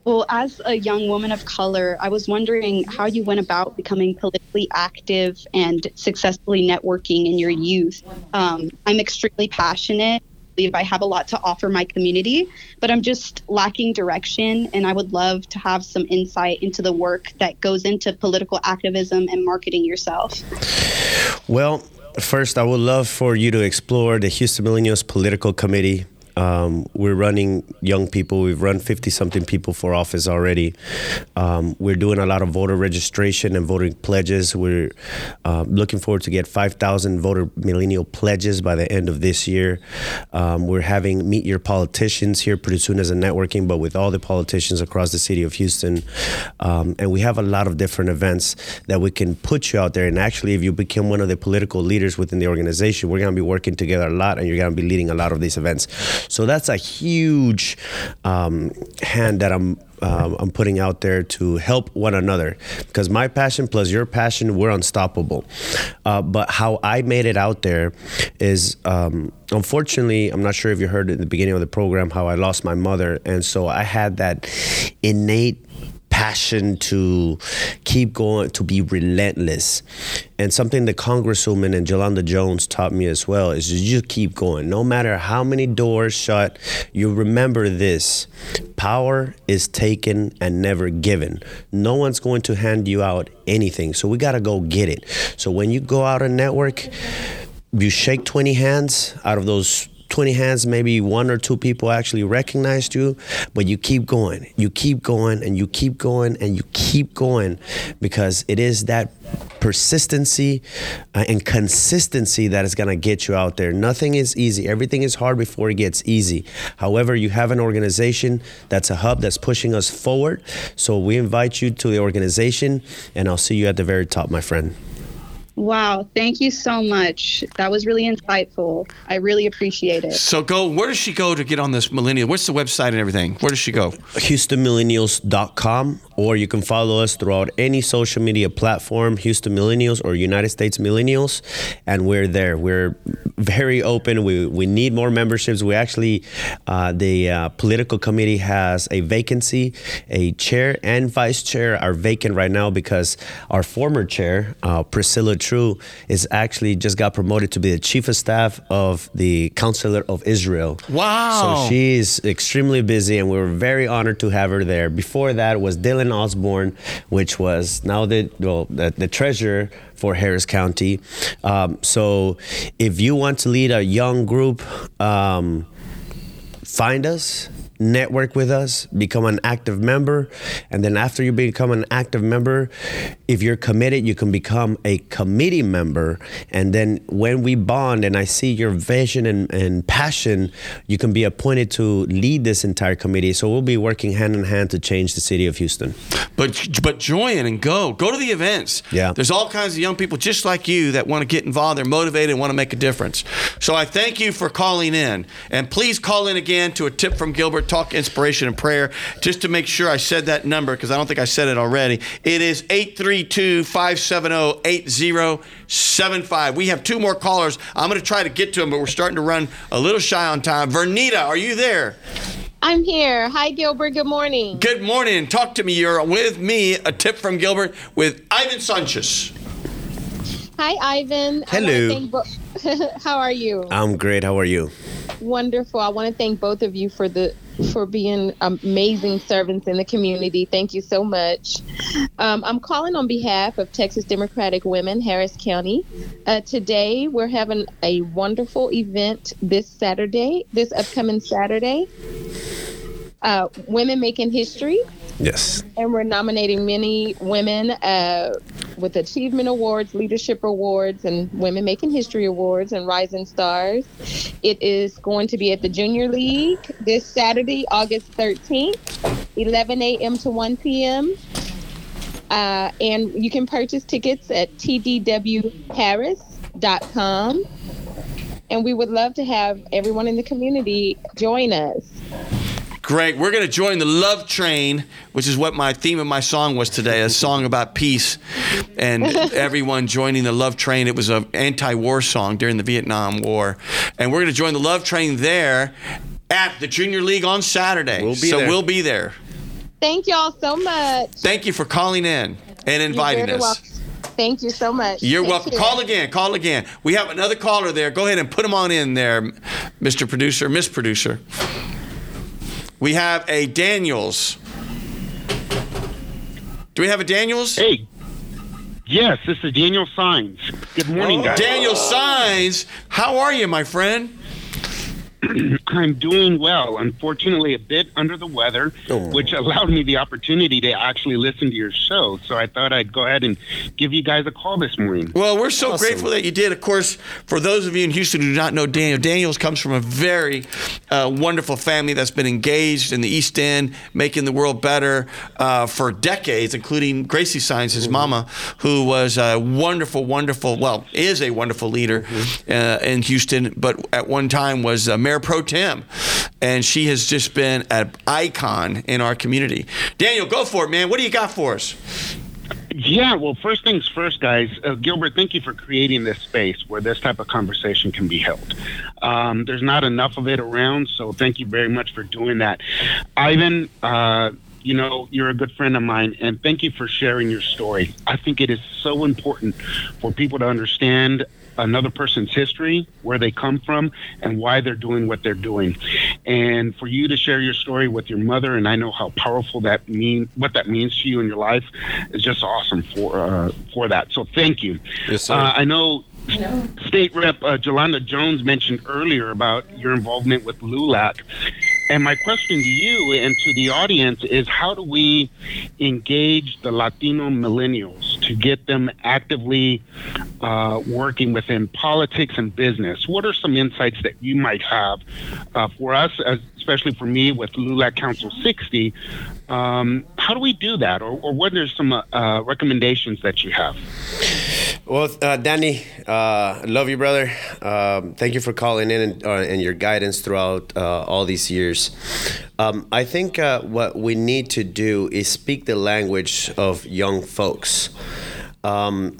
well, as a young woman of color, I was wondering how you went about becoming politically active and successfully networking in your youth. Um, I'm extremely passionate. I believe I have a lot to offer my community, but I'm just lacking direction, and I would love to have some insight into the work that goes into political activism and marketing yourself. Well, first, I would love for you to explore the Houston Millennials Political Committee. Um, we're running young people. We've run 50 something people for office already. Um, we're doing a lot of voter registration and voting pledges. We're uh, looking forward to get 5,000 voter millennial pledges by the end of this year. Um, we're having Meet Your Politicians here pretty soon as a networking, but with all the politicians across the city of Houston. Um, and we have a lot of different events that we can put you out there. And actually, if you become one of the political leaders within the organization, we're going to be working together a lot and you're going to be leading a lot of these events. So that's a huge um, hand that I'm um, I'm putting out there to help one another because my passion plus your passion, we're unstoppable. Uh, but how I made it out there is um, unfortunately, I'm not sure if you heard at the beginning of the program how I lost my mother, and so I had that innate passion to keep going, to be relentless. And something the Congresswoman and Jolanda Jones taught me as well is you just keep going. No matter how many doors shut, you remember this power is taken and never given. No one's going to hand you out anything. So we got to go get it. So when you go out and network, you shake 20 hands out of those 20 hands, maybe one or two people actually recognized you, but you keep going, you keep going, and you keep going, and you keep going because it is that persistency uh, and consistency that is going to get you out there. Nothing is easy. Everything is hard before it gets easy. However, you have an organization that's a hub that's pushing us forward. So we invite you to the organization, and I'll see you at the very top, my friend. Wow, thank you so much. That was really insightful. I really appreciate it. So go. Where does she go to get on this millennial? What's the website and everything? Where does she go? HoustonMillennials.com, or you can follow us throughout any social media platform, Houston Millennials or United States Millennials, and we're there. We're very open. We we need more memberships. We actually, uh, the uh, political committee has a vacancy. A chair and vice chair are vacant right now because our former chair, uh, Priscilla True, is actually just got promoted to be the chief of staff of the Counselor of Israel. Wow. So she is extremely busy, and we were very honored to have her there. Before that was Dylan Osborne, which was now the well the, the treasurer for Harris County. Um, so if you want to lead a young group, um, find us network with us become an active member and then after you become an active member if you're committed you can become a committee member and then when we bond and i see your vision and, and passion you can be appointed to lead this entire committee so we'll be working hand in hand to change the city of houston But but join and go. Go to the events. Yeah. There's all kinds of young people just like you that want to get involved. They're motivated and want to make a difference. So I thank you for calling in. And please call in again to a tip from Gilbert Talk Inspiration and Prayer just to make sure I said that number because I don't think I said it already. It is 832-570-8075. We have two more callers. I'm going to try to get to them, but we're starting to run a little shy on time. Vernita, are you there? I'm here. Hi, Gilbert. Good morning. Good morning. Talk to me. You're with me, a tip from Gilbert with Ivan Sanchez. Hi, Ivan. Hello. bo- How are you? i'm great how are you Wonderful. I want to thank both of you for the for being amazing servants in the community. Thank you so much. Um, I'm calling on behalf of Texas Democratic Women, Harris County. Uh, today, we're having a wonderful event this Saturday, this upcoming Saturday. Uh, women Making History. yes and we're nominating many women uh, with achievement awards, leadership awards, and women making history awards and rising stars. It is going to be at the Junior League this Saturday, August 13th, 11 a.m. to 1 p.m. Uh, and you can purchase tickets at tdwharris.com. And we would love to have everyone in the community join us. Great. We're going to join the love train, which is what my theme of my song was today a song about peace and everyone joining the love train. It was an anti war song during the Vietnam War. And we're going to join the love train there at the Junior League on Saturday. We'll be so there. we'll be there. Thank y'all so much. Thank you for calling in and inviting us. welcome. Thank you so much. You're Take welcome. care. Call again. Call again. We have another caller there. Go ahead and put him on in there, Mr. Producer, Miss Producer. We have a Daniels. Do we have a Daniels? Hey. Yes, this is Daniel Saenz. Good morning, oh. guys. Daniel Saenz. How are you, my friend? I'm doing well. Unfortunately, a bit under the weather, Oh. which allowed me the opportunity to actually listen to your show. So I thought I'd go ahead and give you guys a call this morning. Well, we're so Awesome. grateful that you did. Of course, for those of you in Houston who do not know Daniel, Daniels comes from a very uh, wonderful family that's been engaged in the East End, making the world better uh, for decades, including Gracie Saenz, his mama, who was a wonderful, wonderful, well, is a wonderful leader uh, in Houston, but at one time was uh, Mayor Pro Tem. And she has just been an icon in our community. Daniel, go for it, man. What do you got for us? Yeah, well, first things first, guys. Uh, Gilbert, thank you for creating this space where this type of conversation can be held. Um, there's not enough of it around, so thank you very much for doing that. Ivan, uh, you know, you're a good friend of mine, and thank you for sharing your story. I think it is so important for people to understand another person's history, where they come from, and why they're doing what they're doing. And for you to share your story with your mother, and I know how powerful that mean, what that means to you in your life, is just awesome for uh, for that. So thank you. Yes, sir. Uh, I know State Rep uh, Jolanda Jones mentioned earlier about your involvement with LULAC. And my question to you and to the audience is how do we engage the Latino millennials to get them actively uh, working within politics and business? What are some insights that you might have uh, for us, especially for me with LULAC Council 60? Um, how do we do that? Or, or what are some uh, recommendations that you have? Well, uh, Danny, uh, love you, brother. Um, thank you for calling in and, uh, and your guidance throughout uh, all these years. Um, I think uh, what we need to do is speak the language of young folks. Um,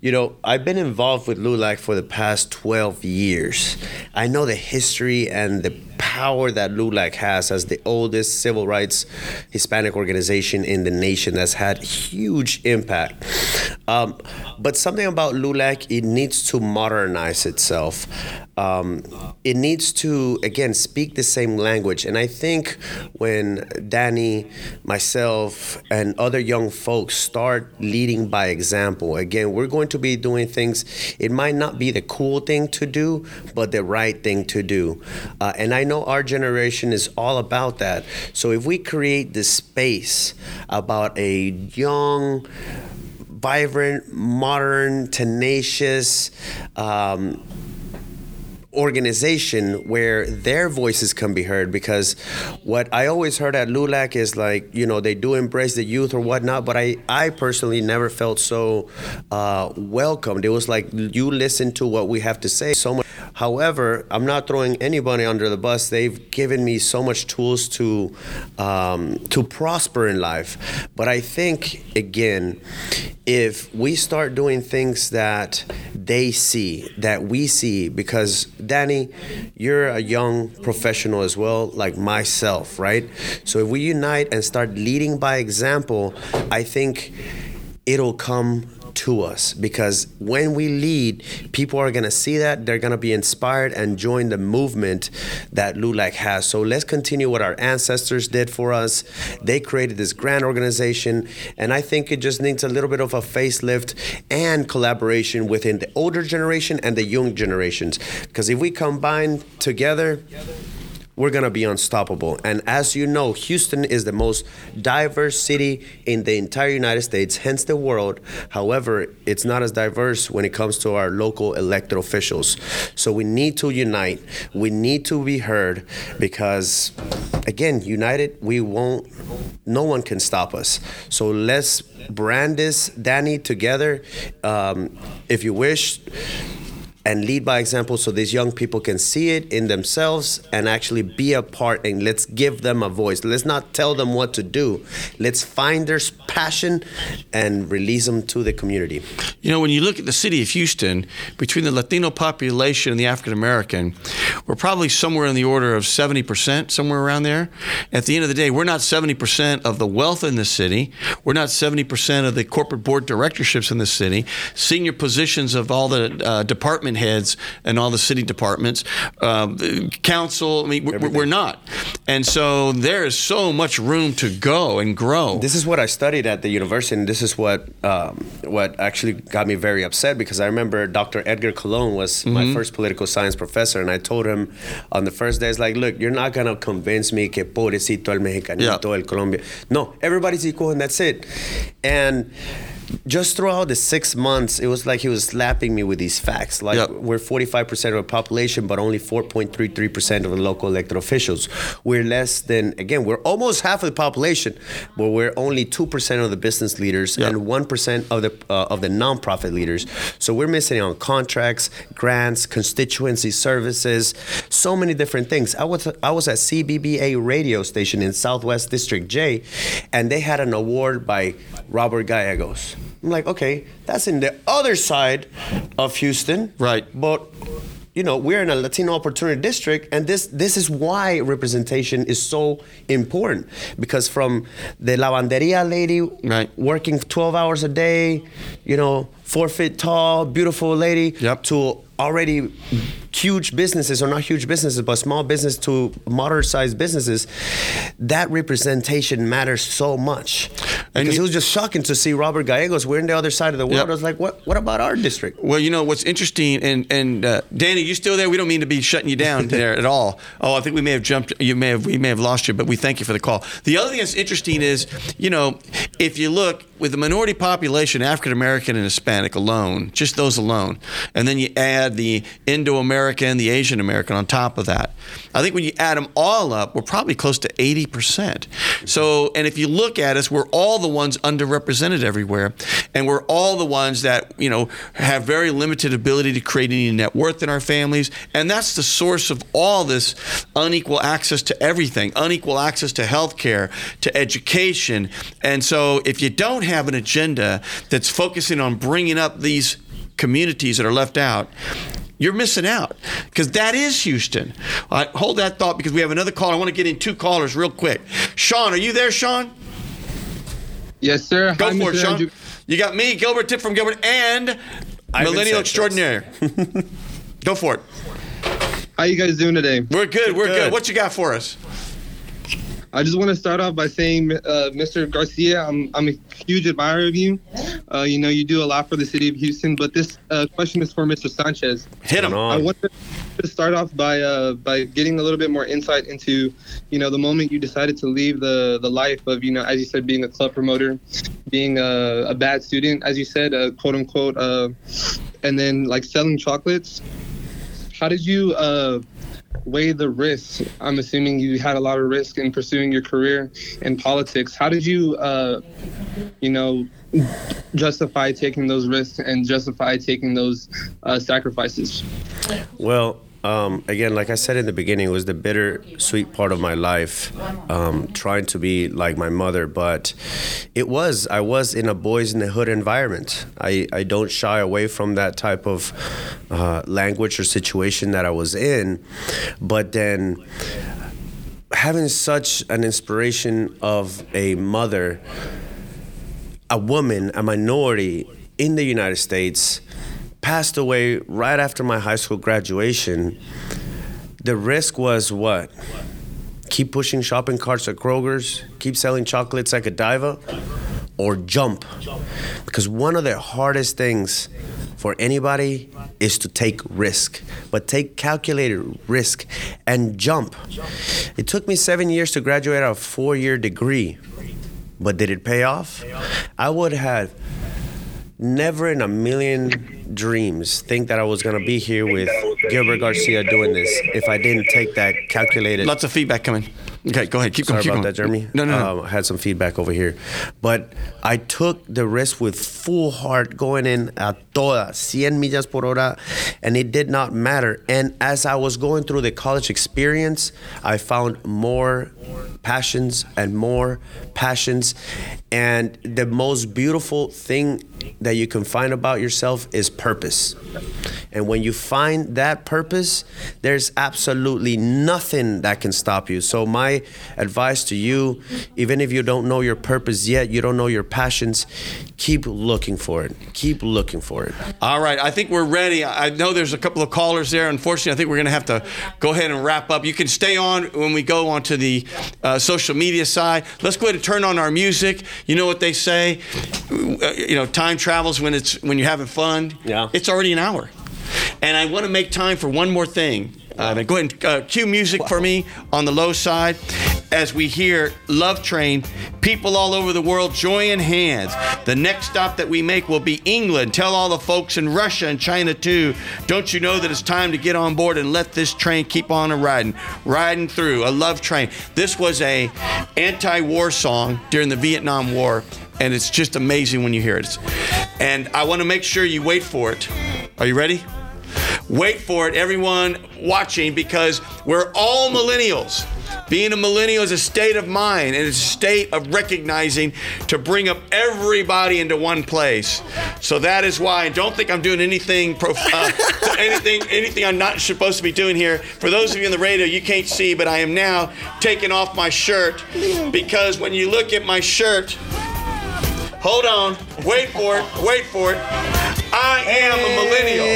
you know, I've been involved with LULAC for the past 12 years. I know the history and the power that LULAC has as the oldest civil rights Hispanic organization in the nation that's had huge impact. Um, but something about LULAC, it needs to modernize itself. Um, it needs to, again, speak the same language. And I think when Danny, myself, and other young folks start leading by example, again, we're going to be doing things, it might not be the cool thing to do, but the right thing to do. Uh, and I know our generation is all about that. So if we create this space about a young, vibrant, modern, tenacious, um, organization where their voices can be heard because what I always heard at LULAC is like you know they do embrace the youth or whatnot but I I personally never felt so uh, welcomed. It was like you listen to what we have to say so much. However I'm not throwing anybody under the bus. They've given me so much tools to um, to prosper in life. But I think again if we start doing things that they see that we see because Danny, you're a young professional as well, like myself, right? So if we unite and start leading by example, I think it'll come to us because when we lead, people are going to see that, they're going to be inspired and join the movement that LULAC has. So let's continue what our ancestors did for us. They created this grand organization, and I think it just needs a little bit of a facelift and collaboration within the older generation and the young generations. Because if we combine together, we're going to be unstoppable. And as you know, Houston is the most diverse city in the entire United States, hence the world. However, it's not as diverse when it comes to our local elected officials. So we need to unite. We need to be heard because, again, united, we won't, no one can stop us. So let's brand this, Danny, together. Um, if you wish, and lead by example so these young people can see it in themselves and actually be a part and let's give them a voice. Let's not tell them what to do. Let's find their passion and release them to the community you know when you look at the city of houston between the latino population and the african american we're probably somewhere in the order of 70% somewhere around there at the end of the day we're not 70% of the wealth in the city we're not 70% of the corporate board directorships in the city senior positions of all the uh, department heads and all the city departments, um, council. I mean, we're, we're, not. And so there is so much room to go and grow. This is what I studied at the university, and this is what um, what actually got me very upset because I remember Dr. Edgar Colon was mm-hmm. my first political science professor, and I told him on the first day, it's like, look, you're not gonna convince me que pobrecito el mexicanito, yeah. el Colombia. No, everybody's equal, and that's it. And just throughout the six months, it was like he was slapping me with these facts. Like yep. we're 45% of the population, but only 4.33% of the local elected officials. We're less than again, we're almost half of the population, but we're only two percent of the business leaders yep. and one percent of the uh, of the nonprofit leaders. So we're missing on contracts, grants, constituency services, so many different things. I was I was at CBBA radio station in Southwest District J, and they had an award by Robert Gallegos. I'm like, okay, that's in the other side of Houston. Right. But you know, we're in a Latino opportunity district, and this this is why representation is so important. Because from the lavanderia lady right. working 12 hours a day, you know, four feet tall, beautiful lady, Yep. to already huge businesses or not huge businesses but small business to moderate sized businesses that representation matters so much And because you- it was just shocking to see robert gallegos we're in the other side of the world Yep. i was like what what about our district Well, you know what's interesting, and and uh, Danny, you still there? We don't mean to be shutting you down there at all. Oh, I think we may have jumped. You may have we may have lost you, but we thank you for the call. The other thing that's interesting is, you know, if you look with the minority population, African American and Hispanic alone, just those alone, and then you add the Indo-American, and the Asian American on top of that. I think when you add them all up, we're probably close to 80%. So, and if you look at us, we're all the ones underrepresented everywhere. And we're all the ones that, you know, have very limited ability to create any net worth in our families. And that's the source of all this unequal access to everything, unequal access to health care, to education. And so if you don't have an agenda that's focusing on bringing up these communities that are left out, you're missing out because that is Houston. All right, hold that thought because we have another call. I want to get in two callers real quick. Sean, are you there, Sean? Yes, sir. Go Hi, for it, Sean. Andrew. You got me, Gilbert Tip from Gilbert, and Ivan Millennial Sanchez. Extraordinaire. Go for it. How you guys doing today? We're good. We're good. Good. What you got for us? I just want to start off by saying, uh, Mr. Garcia, I'm, I'm a huge admirer of you. Uh, you know, you do a lot for the city of Houston, but this uh, question is for Mr. Sanchez. Hit him. On. I wanted to start off by uh, by getting a little bit more insight into, you know, the moment you decided to leave the the life of, you know, as you said, being a club promoter, being a, a bad student, as you said, uh, quote unquote, uh, and then like selling chocolates. How did you uh, weigh the risks? I'm assuming you had a lot of risk in pursuing your career in politics. How did you, uh, you know, justify taking those risks and justify taking those uh, sacrifices? Well, um, again, like I said in the beginning, it was the bitter sweet part of my life, um, trying to be like my mother. But it was, I was in a boys in the hood environment. I, I don't shy away from that type of uh, language or situation that I was in. But then having such an inspiration of a mother, a woman, a minority in the United States, passed away right after my high school graduation. The risk was what? Keep pushing shopping carts at Kroger's, keep selling chocolates at Godiva, or jump. Because one of the hardest things for anybody is to take risk, but take calculated risk and jump. It took me seven years to graduate a four year degree, but did it pay off? I would have never in a million dreams think that I was gonna be here with Gilbert Garcia doing this if I didn't take that calculated. Lots of feedback coming. Okay, go ahead. Keep Sorry going. Keep about going. that, Jeremy. No, no, no. Um, I had some feedback over here, but I took the risk with full heart, going in a toda, 100 millas por hora, and it did not matter. And as I was going through the college experience, I found more passions and more passions. And the most beautiful thing that you can find about yourself is purpose. And when you find that purpose, there's absolutely nothing that can stop you. So, my advice to you, even if you don't know your purpose yet, you don't know your passions, keep looking for it. Keep looking for it. All right, I think we're ready. I know there's a couple of callers there. Unfortunately, I think we're going to have to go ahead and wrap up. You can stay on when we go onto the uh, social media side. Let's go ahead and turn on our music. You know what they say? You know, time travels when it's when you're having fun. Yeah. It's already an hour, and I want to make time for one more thing. Uh, go ahead and uh, cue music for me on the low side as we hear Love Train. People all over the world join hands. The next stop that we make will be England. Tell all the folks in Russia and China too. Don't you know that it's time to get on board and let this train keep on a riding, riding through a love train. This was a anti-war song during the Vietnam War, and it's just amazing when you hear it. And I want to make sure you wait for it. Are you ready? Wait for it, everyone watching, because we're all millennials. Being a millennial is a state of mind and it's a state of recognizing to bring up everybody into one place. So that is why. And don't think I'm doing anything, prof- uh, anything, anything I'm not supposed to be doing here. For those of you on the radio, you can't see, but I am now taking off my shirt because when you look at my shirt, hold on, wait for it, wait for it. I am a millennial.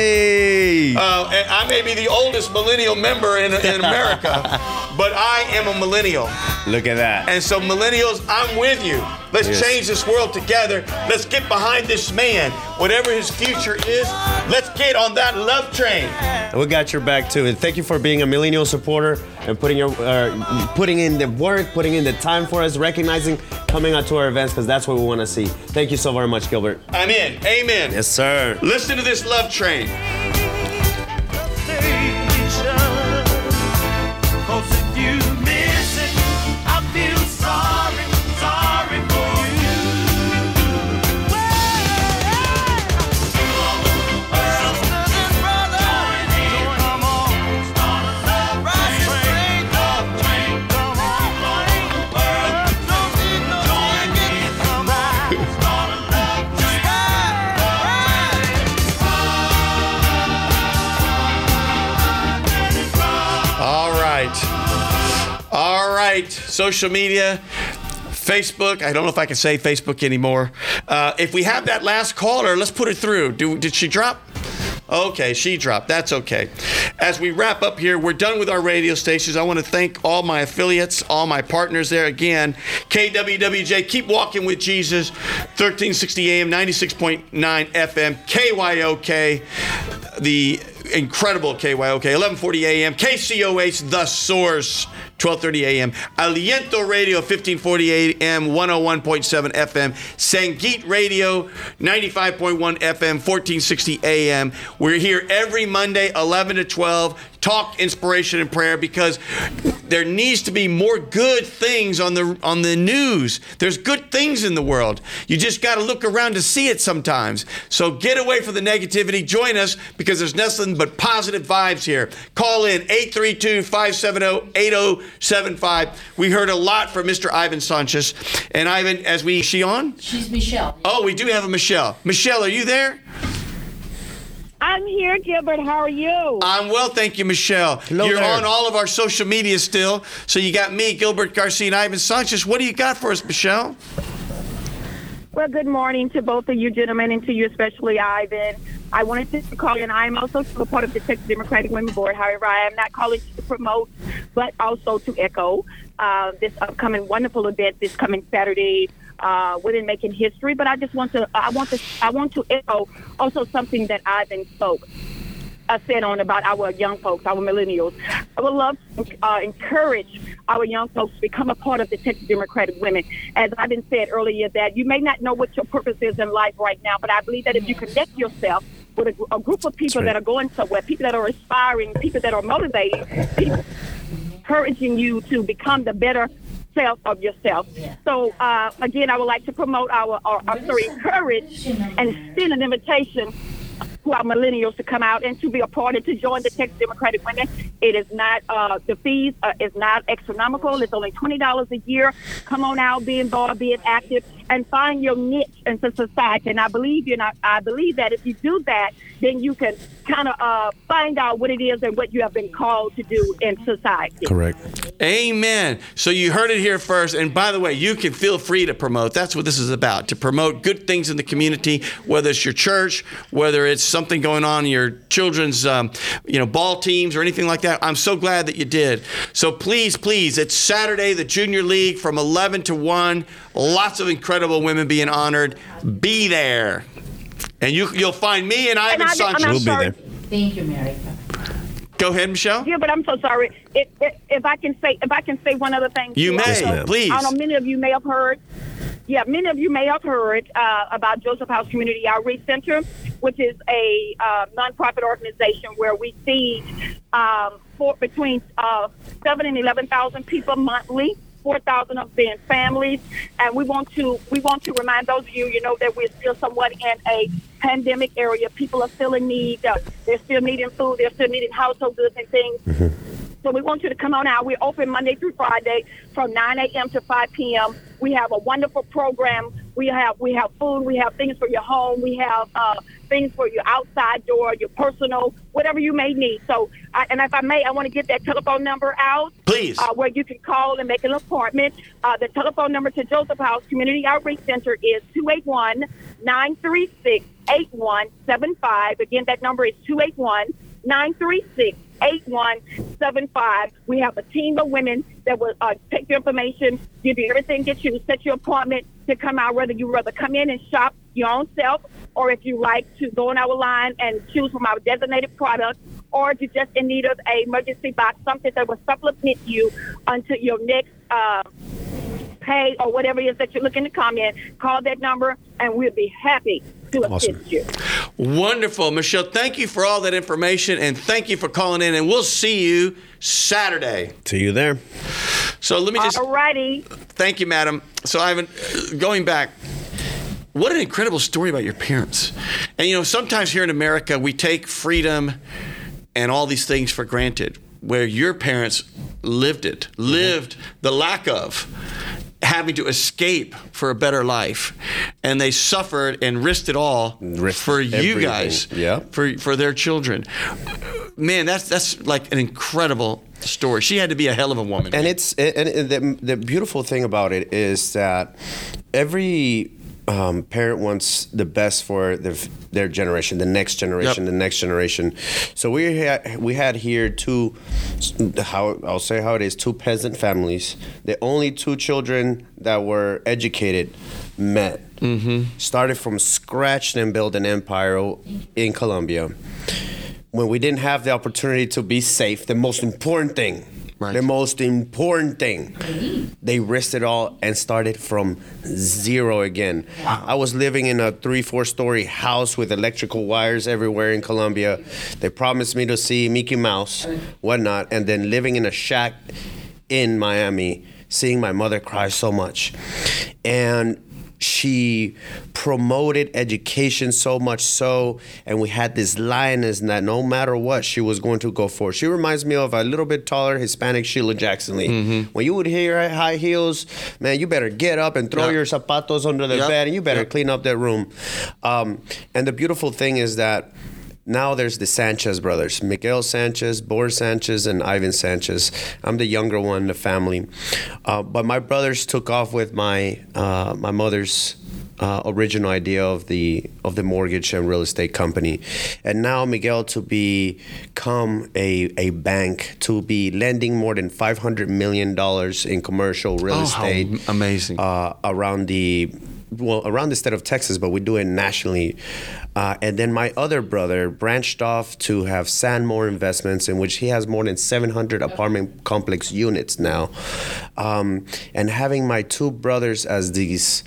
Uh, and I may be the oldest millennial member in, in America, but I am a millennial. Look at that. And so, millennials, I'm with you. Let's Yes. change this world together. Let's get behind this man. Whatever his future is, let's get on that love train. We got your back too, and thank you for being a millennial supporter and putting your uh, putting in the work, putting in the time for us, recognizing, coming out to our events because that's what we want to see. Thank you so very much, Gilbert. I'm in. Amen. Yes, sir. Listen to this love train. Social media. Facebook. I don't know if I can say Facebook anymore. Uh, if we have that last caller, let's put it through. Do, did she drop? Okay, she dropped. That's okay. As we wrap up here, we're done with our radio stations. I want to thank all my affiliates, all my partners there again. KWWJ, keep walking with Jesus, 1360 AM, 96.9 FM, KYOK, the incredible KYOK, 1140 AM, KCOH, The Source. 12:30 a.m. Aliento Radio 1540 a.m. 101.7 FM. Sangeet Radio 95.1 FM 1460 a.m. We're here every Monday 11 to 12 talk inspiration and prayer because there needs to be more good things on the on the news. There's good things in the world. You just got to look around to see it sometimes. So get away from the negativity. Join us because there's nothing but positive vibes here. Call in 832-570-8075. We heard a lot from Mr. Ivan Sanchez. And Ivan, as we, she on? She's Michelle. Oh, we do have a Michelle. Michelle, are you there? I'm here, Gilbert. How are you? I'm well, thank you, Michelle. Hello You're there. on all of our social media still. So you got me, Gilbert Garcia, and Ivan Sanchez. What do you got for us, Michelle? Well, good morning to both of you gentlemen and to you, especially Ivan. I wanted to call in. I am also a part of the Texas Democratic Women Board. However, I am not calling to promote, but also to echo uh, this upcoming wonderful event this coming Saturday. Uh, Women making history, but I just want to, I want to, I want to echo also something that Ivan spoke. uh, said on about our young folks, our millennials. I would love to uh, encourage our young folks to become a part of the Texas Democratic Women. As I've been said earlier, that you may not know what your purpose is in life right now, but I believe that if you connect yourself with a, a group of people right. that are going somewhere, people that are aspiring, people that are motivating, people encouraging you to become the better self of yourself. So uh, again, I would like to promote our, our, our sorry, encourage and extend an invitation to our millennials to come out and to be a part and to join the Texas Democratic Women. It is not uh, the fees uh, is not astronomical. It's only twenty dollars a year. Come on out, be involved, be active, and find your niche in society. And I believe you, and I, I believe that if you do that, then you can kind of uh, find out what it is and what you have been called to do in society. Correct. Amen. So you heard it here first. And by the way, you can feel free to promote. That's what this is about to promote good things in the community, whether it's your church, whether it's something going on in your children's, um, you know, ball teams or anything like that. I'm so glad that you did. So please, please, it's Saturday, the Junior League from 11 to 1. Lots of incredible women being honored. Be there. And you, you'll find me and Ivan I- I'm Sanchez. We'll be there. Thank you, Mary. Go ahead, Michelle. Yeah, but I'm so sorry. If, if, if I can say if I can say one other thing. You too, may, also, ma'am. please. I know many of you may have heard. Yeah, many of you may have heard uh, about Joseph House Community Outreach Center, which is a uh, nonprofit organization where we feed um, for between uh, seven and eleven thousand people monthly. Four thousand of them families, and we want to we want to remind those of you, you know, that we're still somewhat in a pandemic area. People are still in need. Uh, they're still needing food. They're still needing household goods and things. So we want you to come on out. We're open Monday through Friday from 9 a.m. to 5 p.m. We have a wonderful program. We have we have food. We have things for your home. We have uh, things for your outside door, your personal, whatever you may need. So, I, and if I may, I want to get that telephone number out Please. uh, where you can call and make an appointment. Uh, the telephone number to Joseph House Community Outreach Center is 281 936 8175. Again, that number is 281 936 8175. We have a team of women that will uh, take your information, give you everything, get you, set your appointment to come out, whether you rather come in and shop your own self, or if you like to go on our line and choose from our designated products, or if you're just in need of a emergency box, something that will supplement you until your next uh, pay or whatever it is that you're looking to come in, call that number and we'll be happy to Awesome. assist you. Wonderful. Michelle, thank you for all that information and thank you for calling in. And we'll see you Saturday. See you there. So let me just Alrighty. thank you, madam. So, Ivan, going back, what an incredible story about your parents. And you know, sometimes here in America, we take freedom and all these things for granted, where your parents lived it, mm-hmm. lived the lack of having to escape for a better life and they suffered and risked it all Risked for you everything. guys Yeah. for for their children man that's that's like an incredible story she had to be a hell of a woman And it's and the, the beautiful thing about it is that every um, parent wants the best for their, their generation, the next generation, Yep. the next generation. So we had we had here two, how I'll say how it is, two peasant families. The only two children that were educated met. Mm-hmm. Started from scratch and built an empire in Colombia when we didn't have the opportunity to be safe, the most important thing, Right. the most important thing, they risked it all and started from zero again. I was living in a three, four story house with electrical wires everywhere in Colombia. They promised me to see Mickey Mouse, whatnot, and then living in a shack in Miami, seeing my mother cry so much. And she promoted education so much so and we had this lioness that no matter what she was going to go for she reminds me of a little bit taller hispanic sheila jackson lee when you would hear high heels man you better get up and throw Yeah. your zapatos under the Yeah. bed and you better Yeah. clean up that room um, and the beautiful thing is that now there's the Sanchez brothers, Miguel Sanchez, Boris Sanchez, and Ivan Sanchez. I'm the younger one in the family, uh, but my brothers took off with my uh, my mother's. Uh, original idea of the of the mortgage and real estate company, and now Miguel to become a a bank to be lending more than five hundred million dollars in commercial real Oh, estate amazing. uh, around the well around the state of Texas, but we do it nationally. Uh, and then my other brother branched off to have Sandmore Investments, in which he has more than 700 apartment complex units now. Um, and having my two brothers as these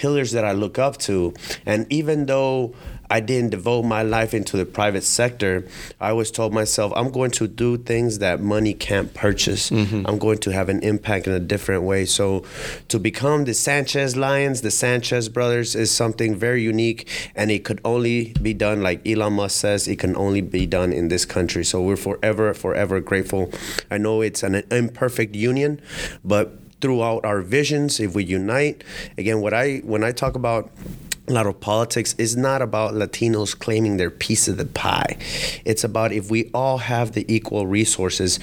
pillars that I look up to, and even though I didn't devote my life into the private sector. I always told myself, I'm going to do things that money can't purchase. Mm-hmm. I'm going to have an impact in a different way. So, to become the Sanchez Lions, the Sanchez brothers, is something very unique, and it could only be done, like Elon Musk says, it can only be done in this country. So, we're forever, forever grateful. I know it's an imperfect union, but throughout our visions, if we unite, again, what I when I talk about a lot of politics is not about Latinos claiming their piece of the pie. It's about if we all have the equal resources,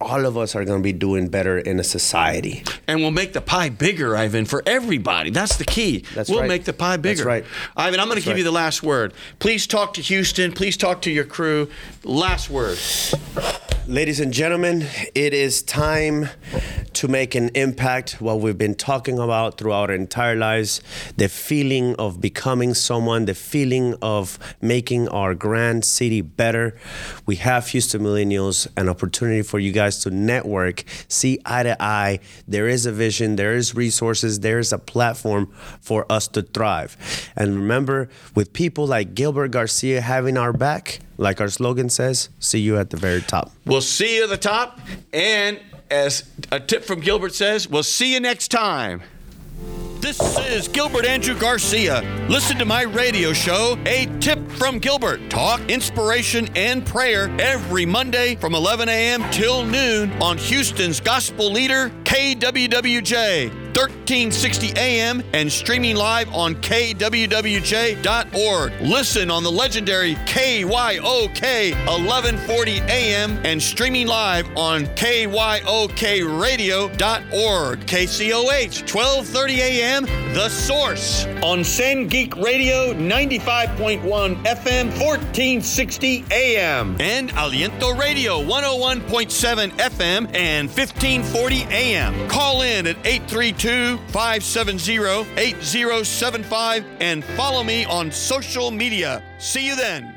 all of us are going to be doing better in a society. and we'll make the pie bigger, Ivan, for everybody. That's the key. That's we'll right. make the pie bigger. That's right. Ivan, I'm going to give right. you the last word. Please talk to Houston. Please talk to your crew. Last word. Ladies and gentlemen, it is time to make an impact. What we've been talking about throughout our entire lives the feeling of becoming someone, the feeling of making our grand city better. We have Houston Millennials, an opportunity for you guys to network, see eye to eye. There is a vision, there is resources, there is a platform for us to thrive. And remember, with people like Gilbert Garcia having our back, like our slogan says, see you at the very top. We'll see you at the top. And as a tip from Gilbert says, we'll see you next time. This is Gilbert Andrew Garcia. Listen to my radio show, A Tip from Gilbert. Talk, inspiration, and prayer every Monday from 11 a.m. till noon on Houston's gospel leader, KWWJ. 1360 AM, and streaming live on kwwj.org. Listen on the legendary KYOK 1140 AM and streaming live on kyokradio.org. KCOH 1230 AM, The Source on Sangeet Radio 95.1 FM 1460 AM and Aliento Radio 101.7 FM and 1540 AM. Call in at 832 570 8075 and follow me on social media. See you then.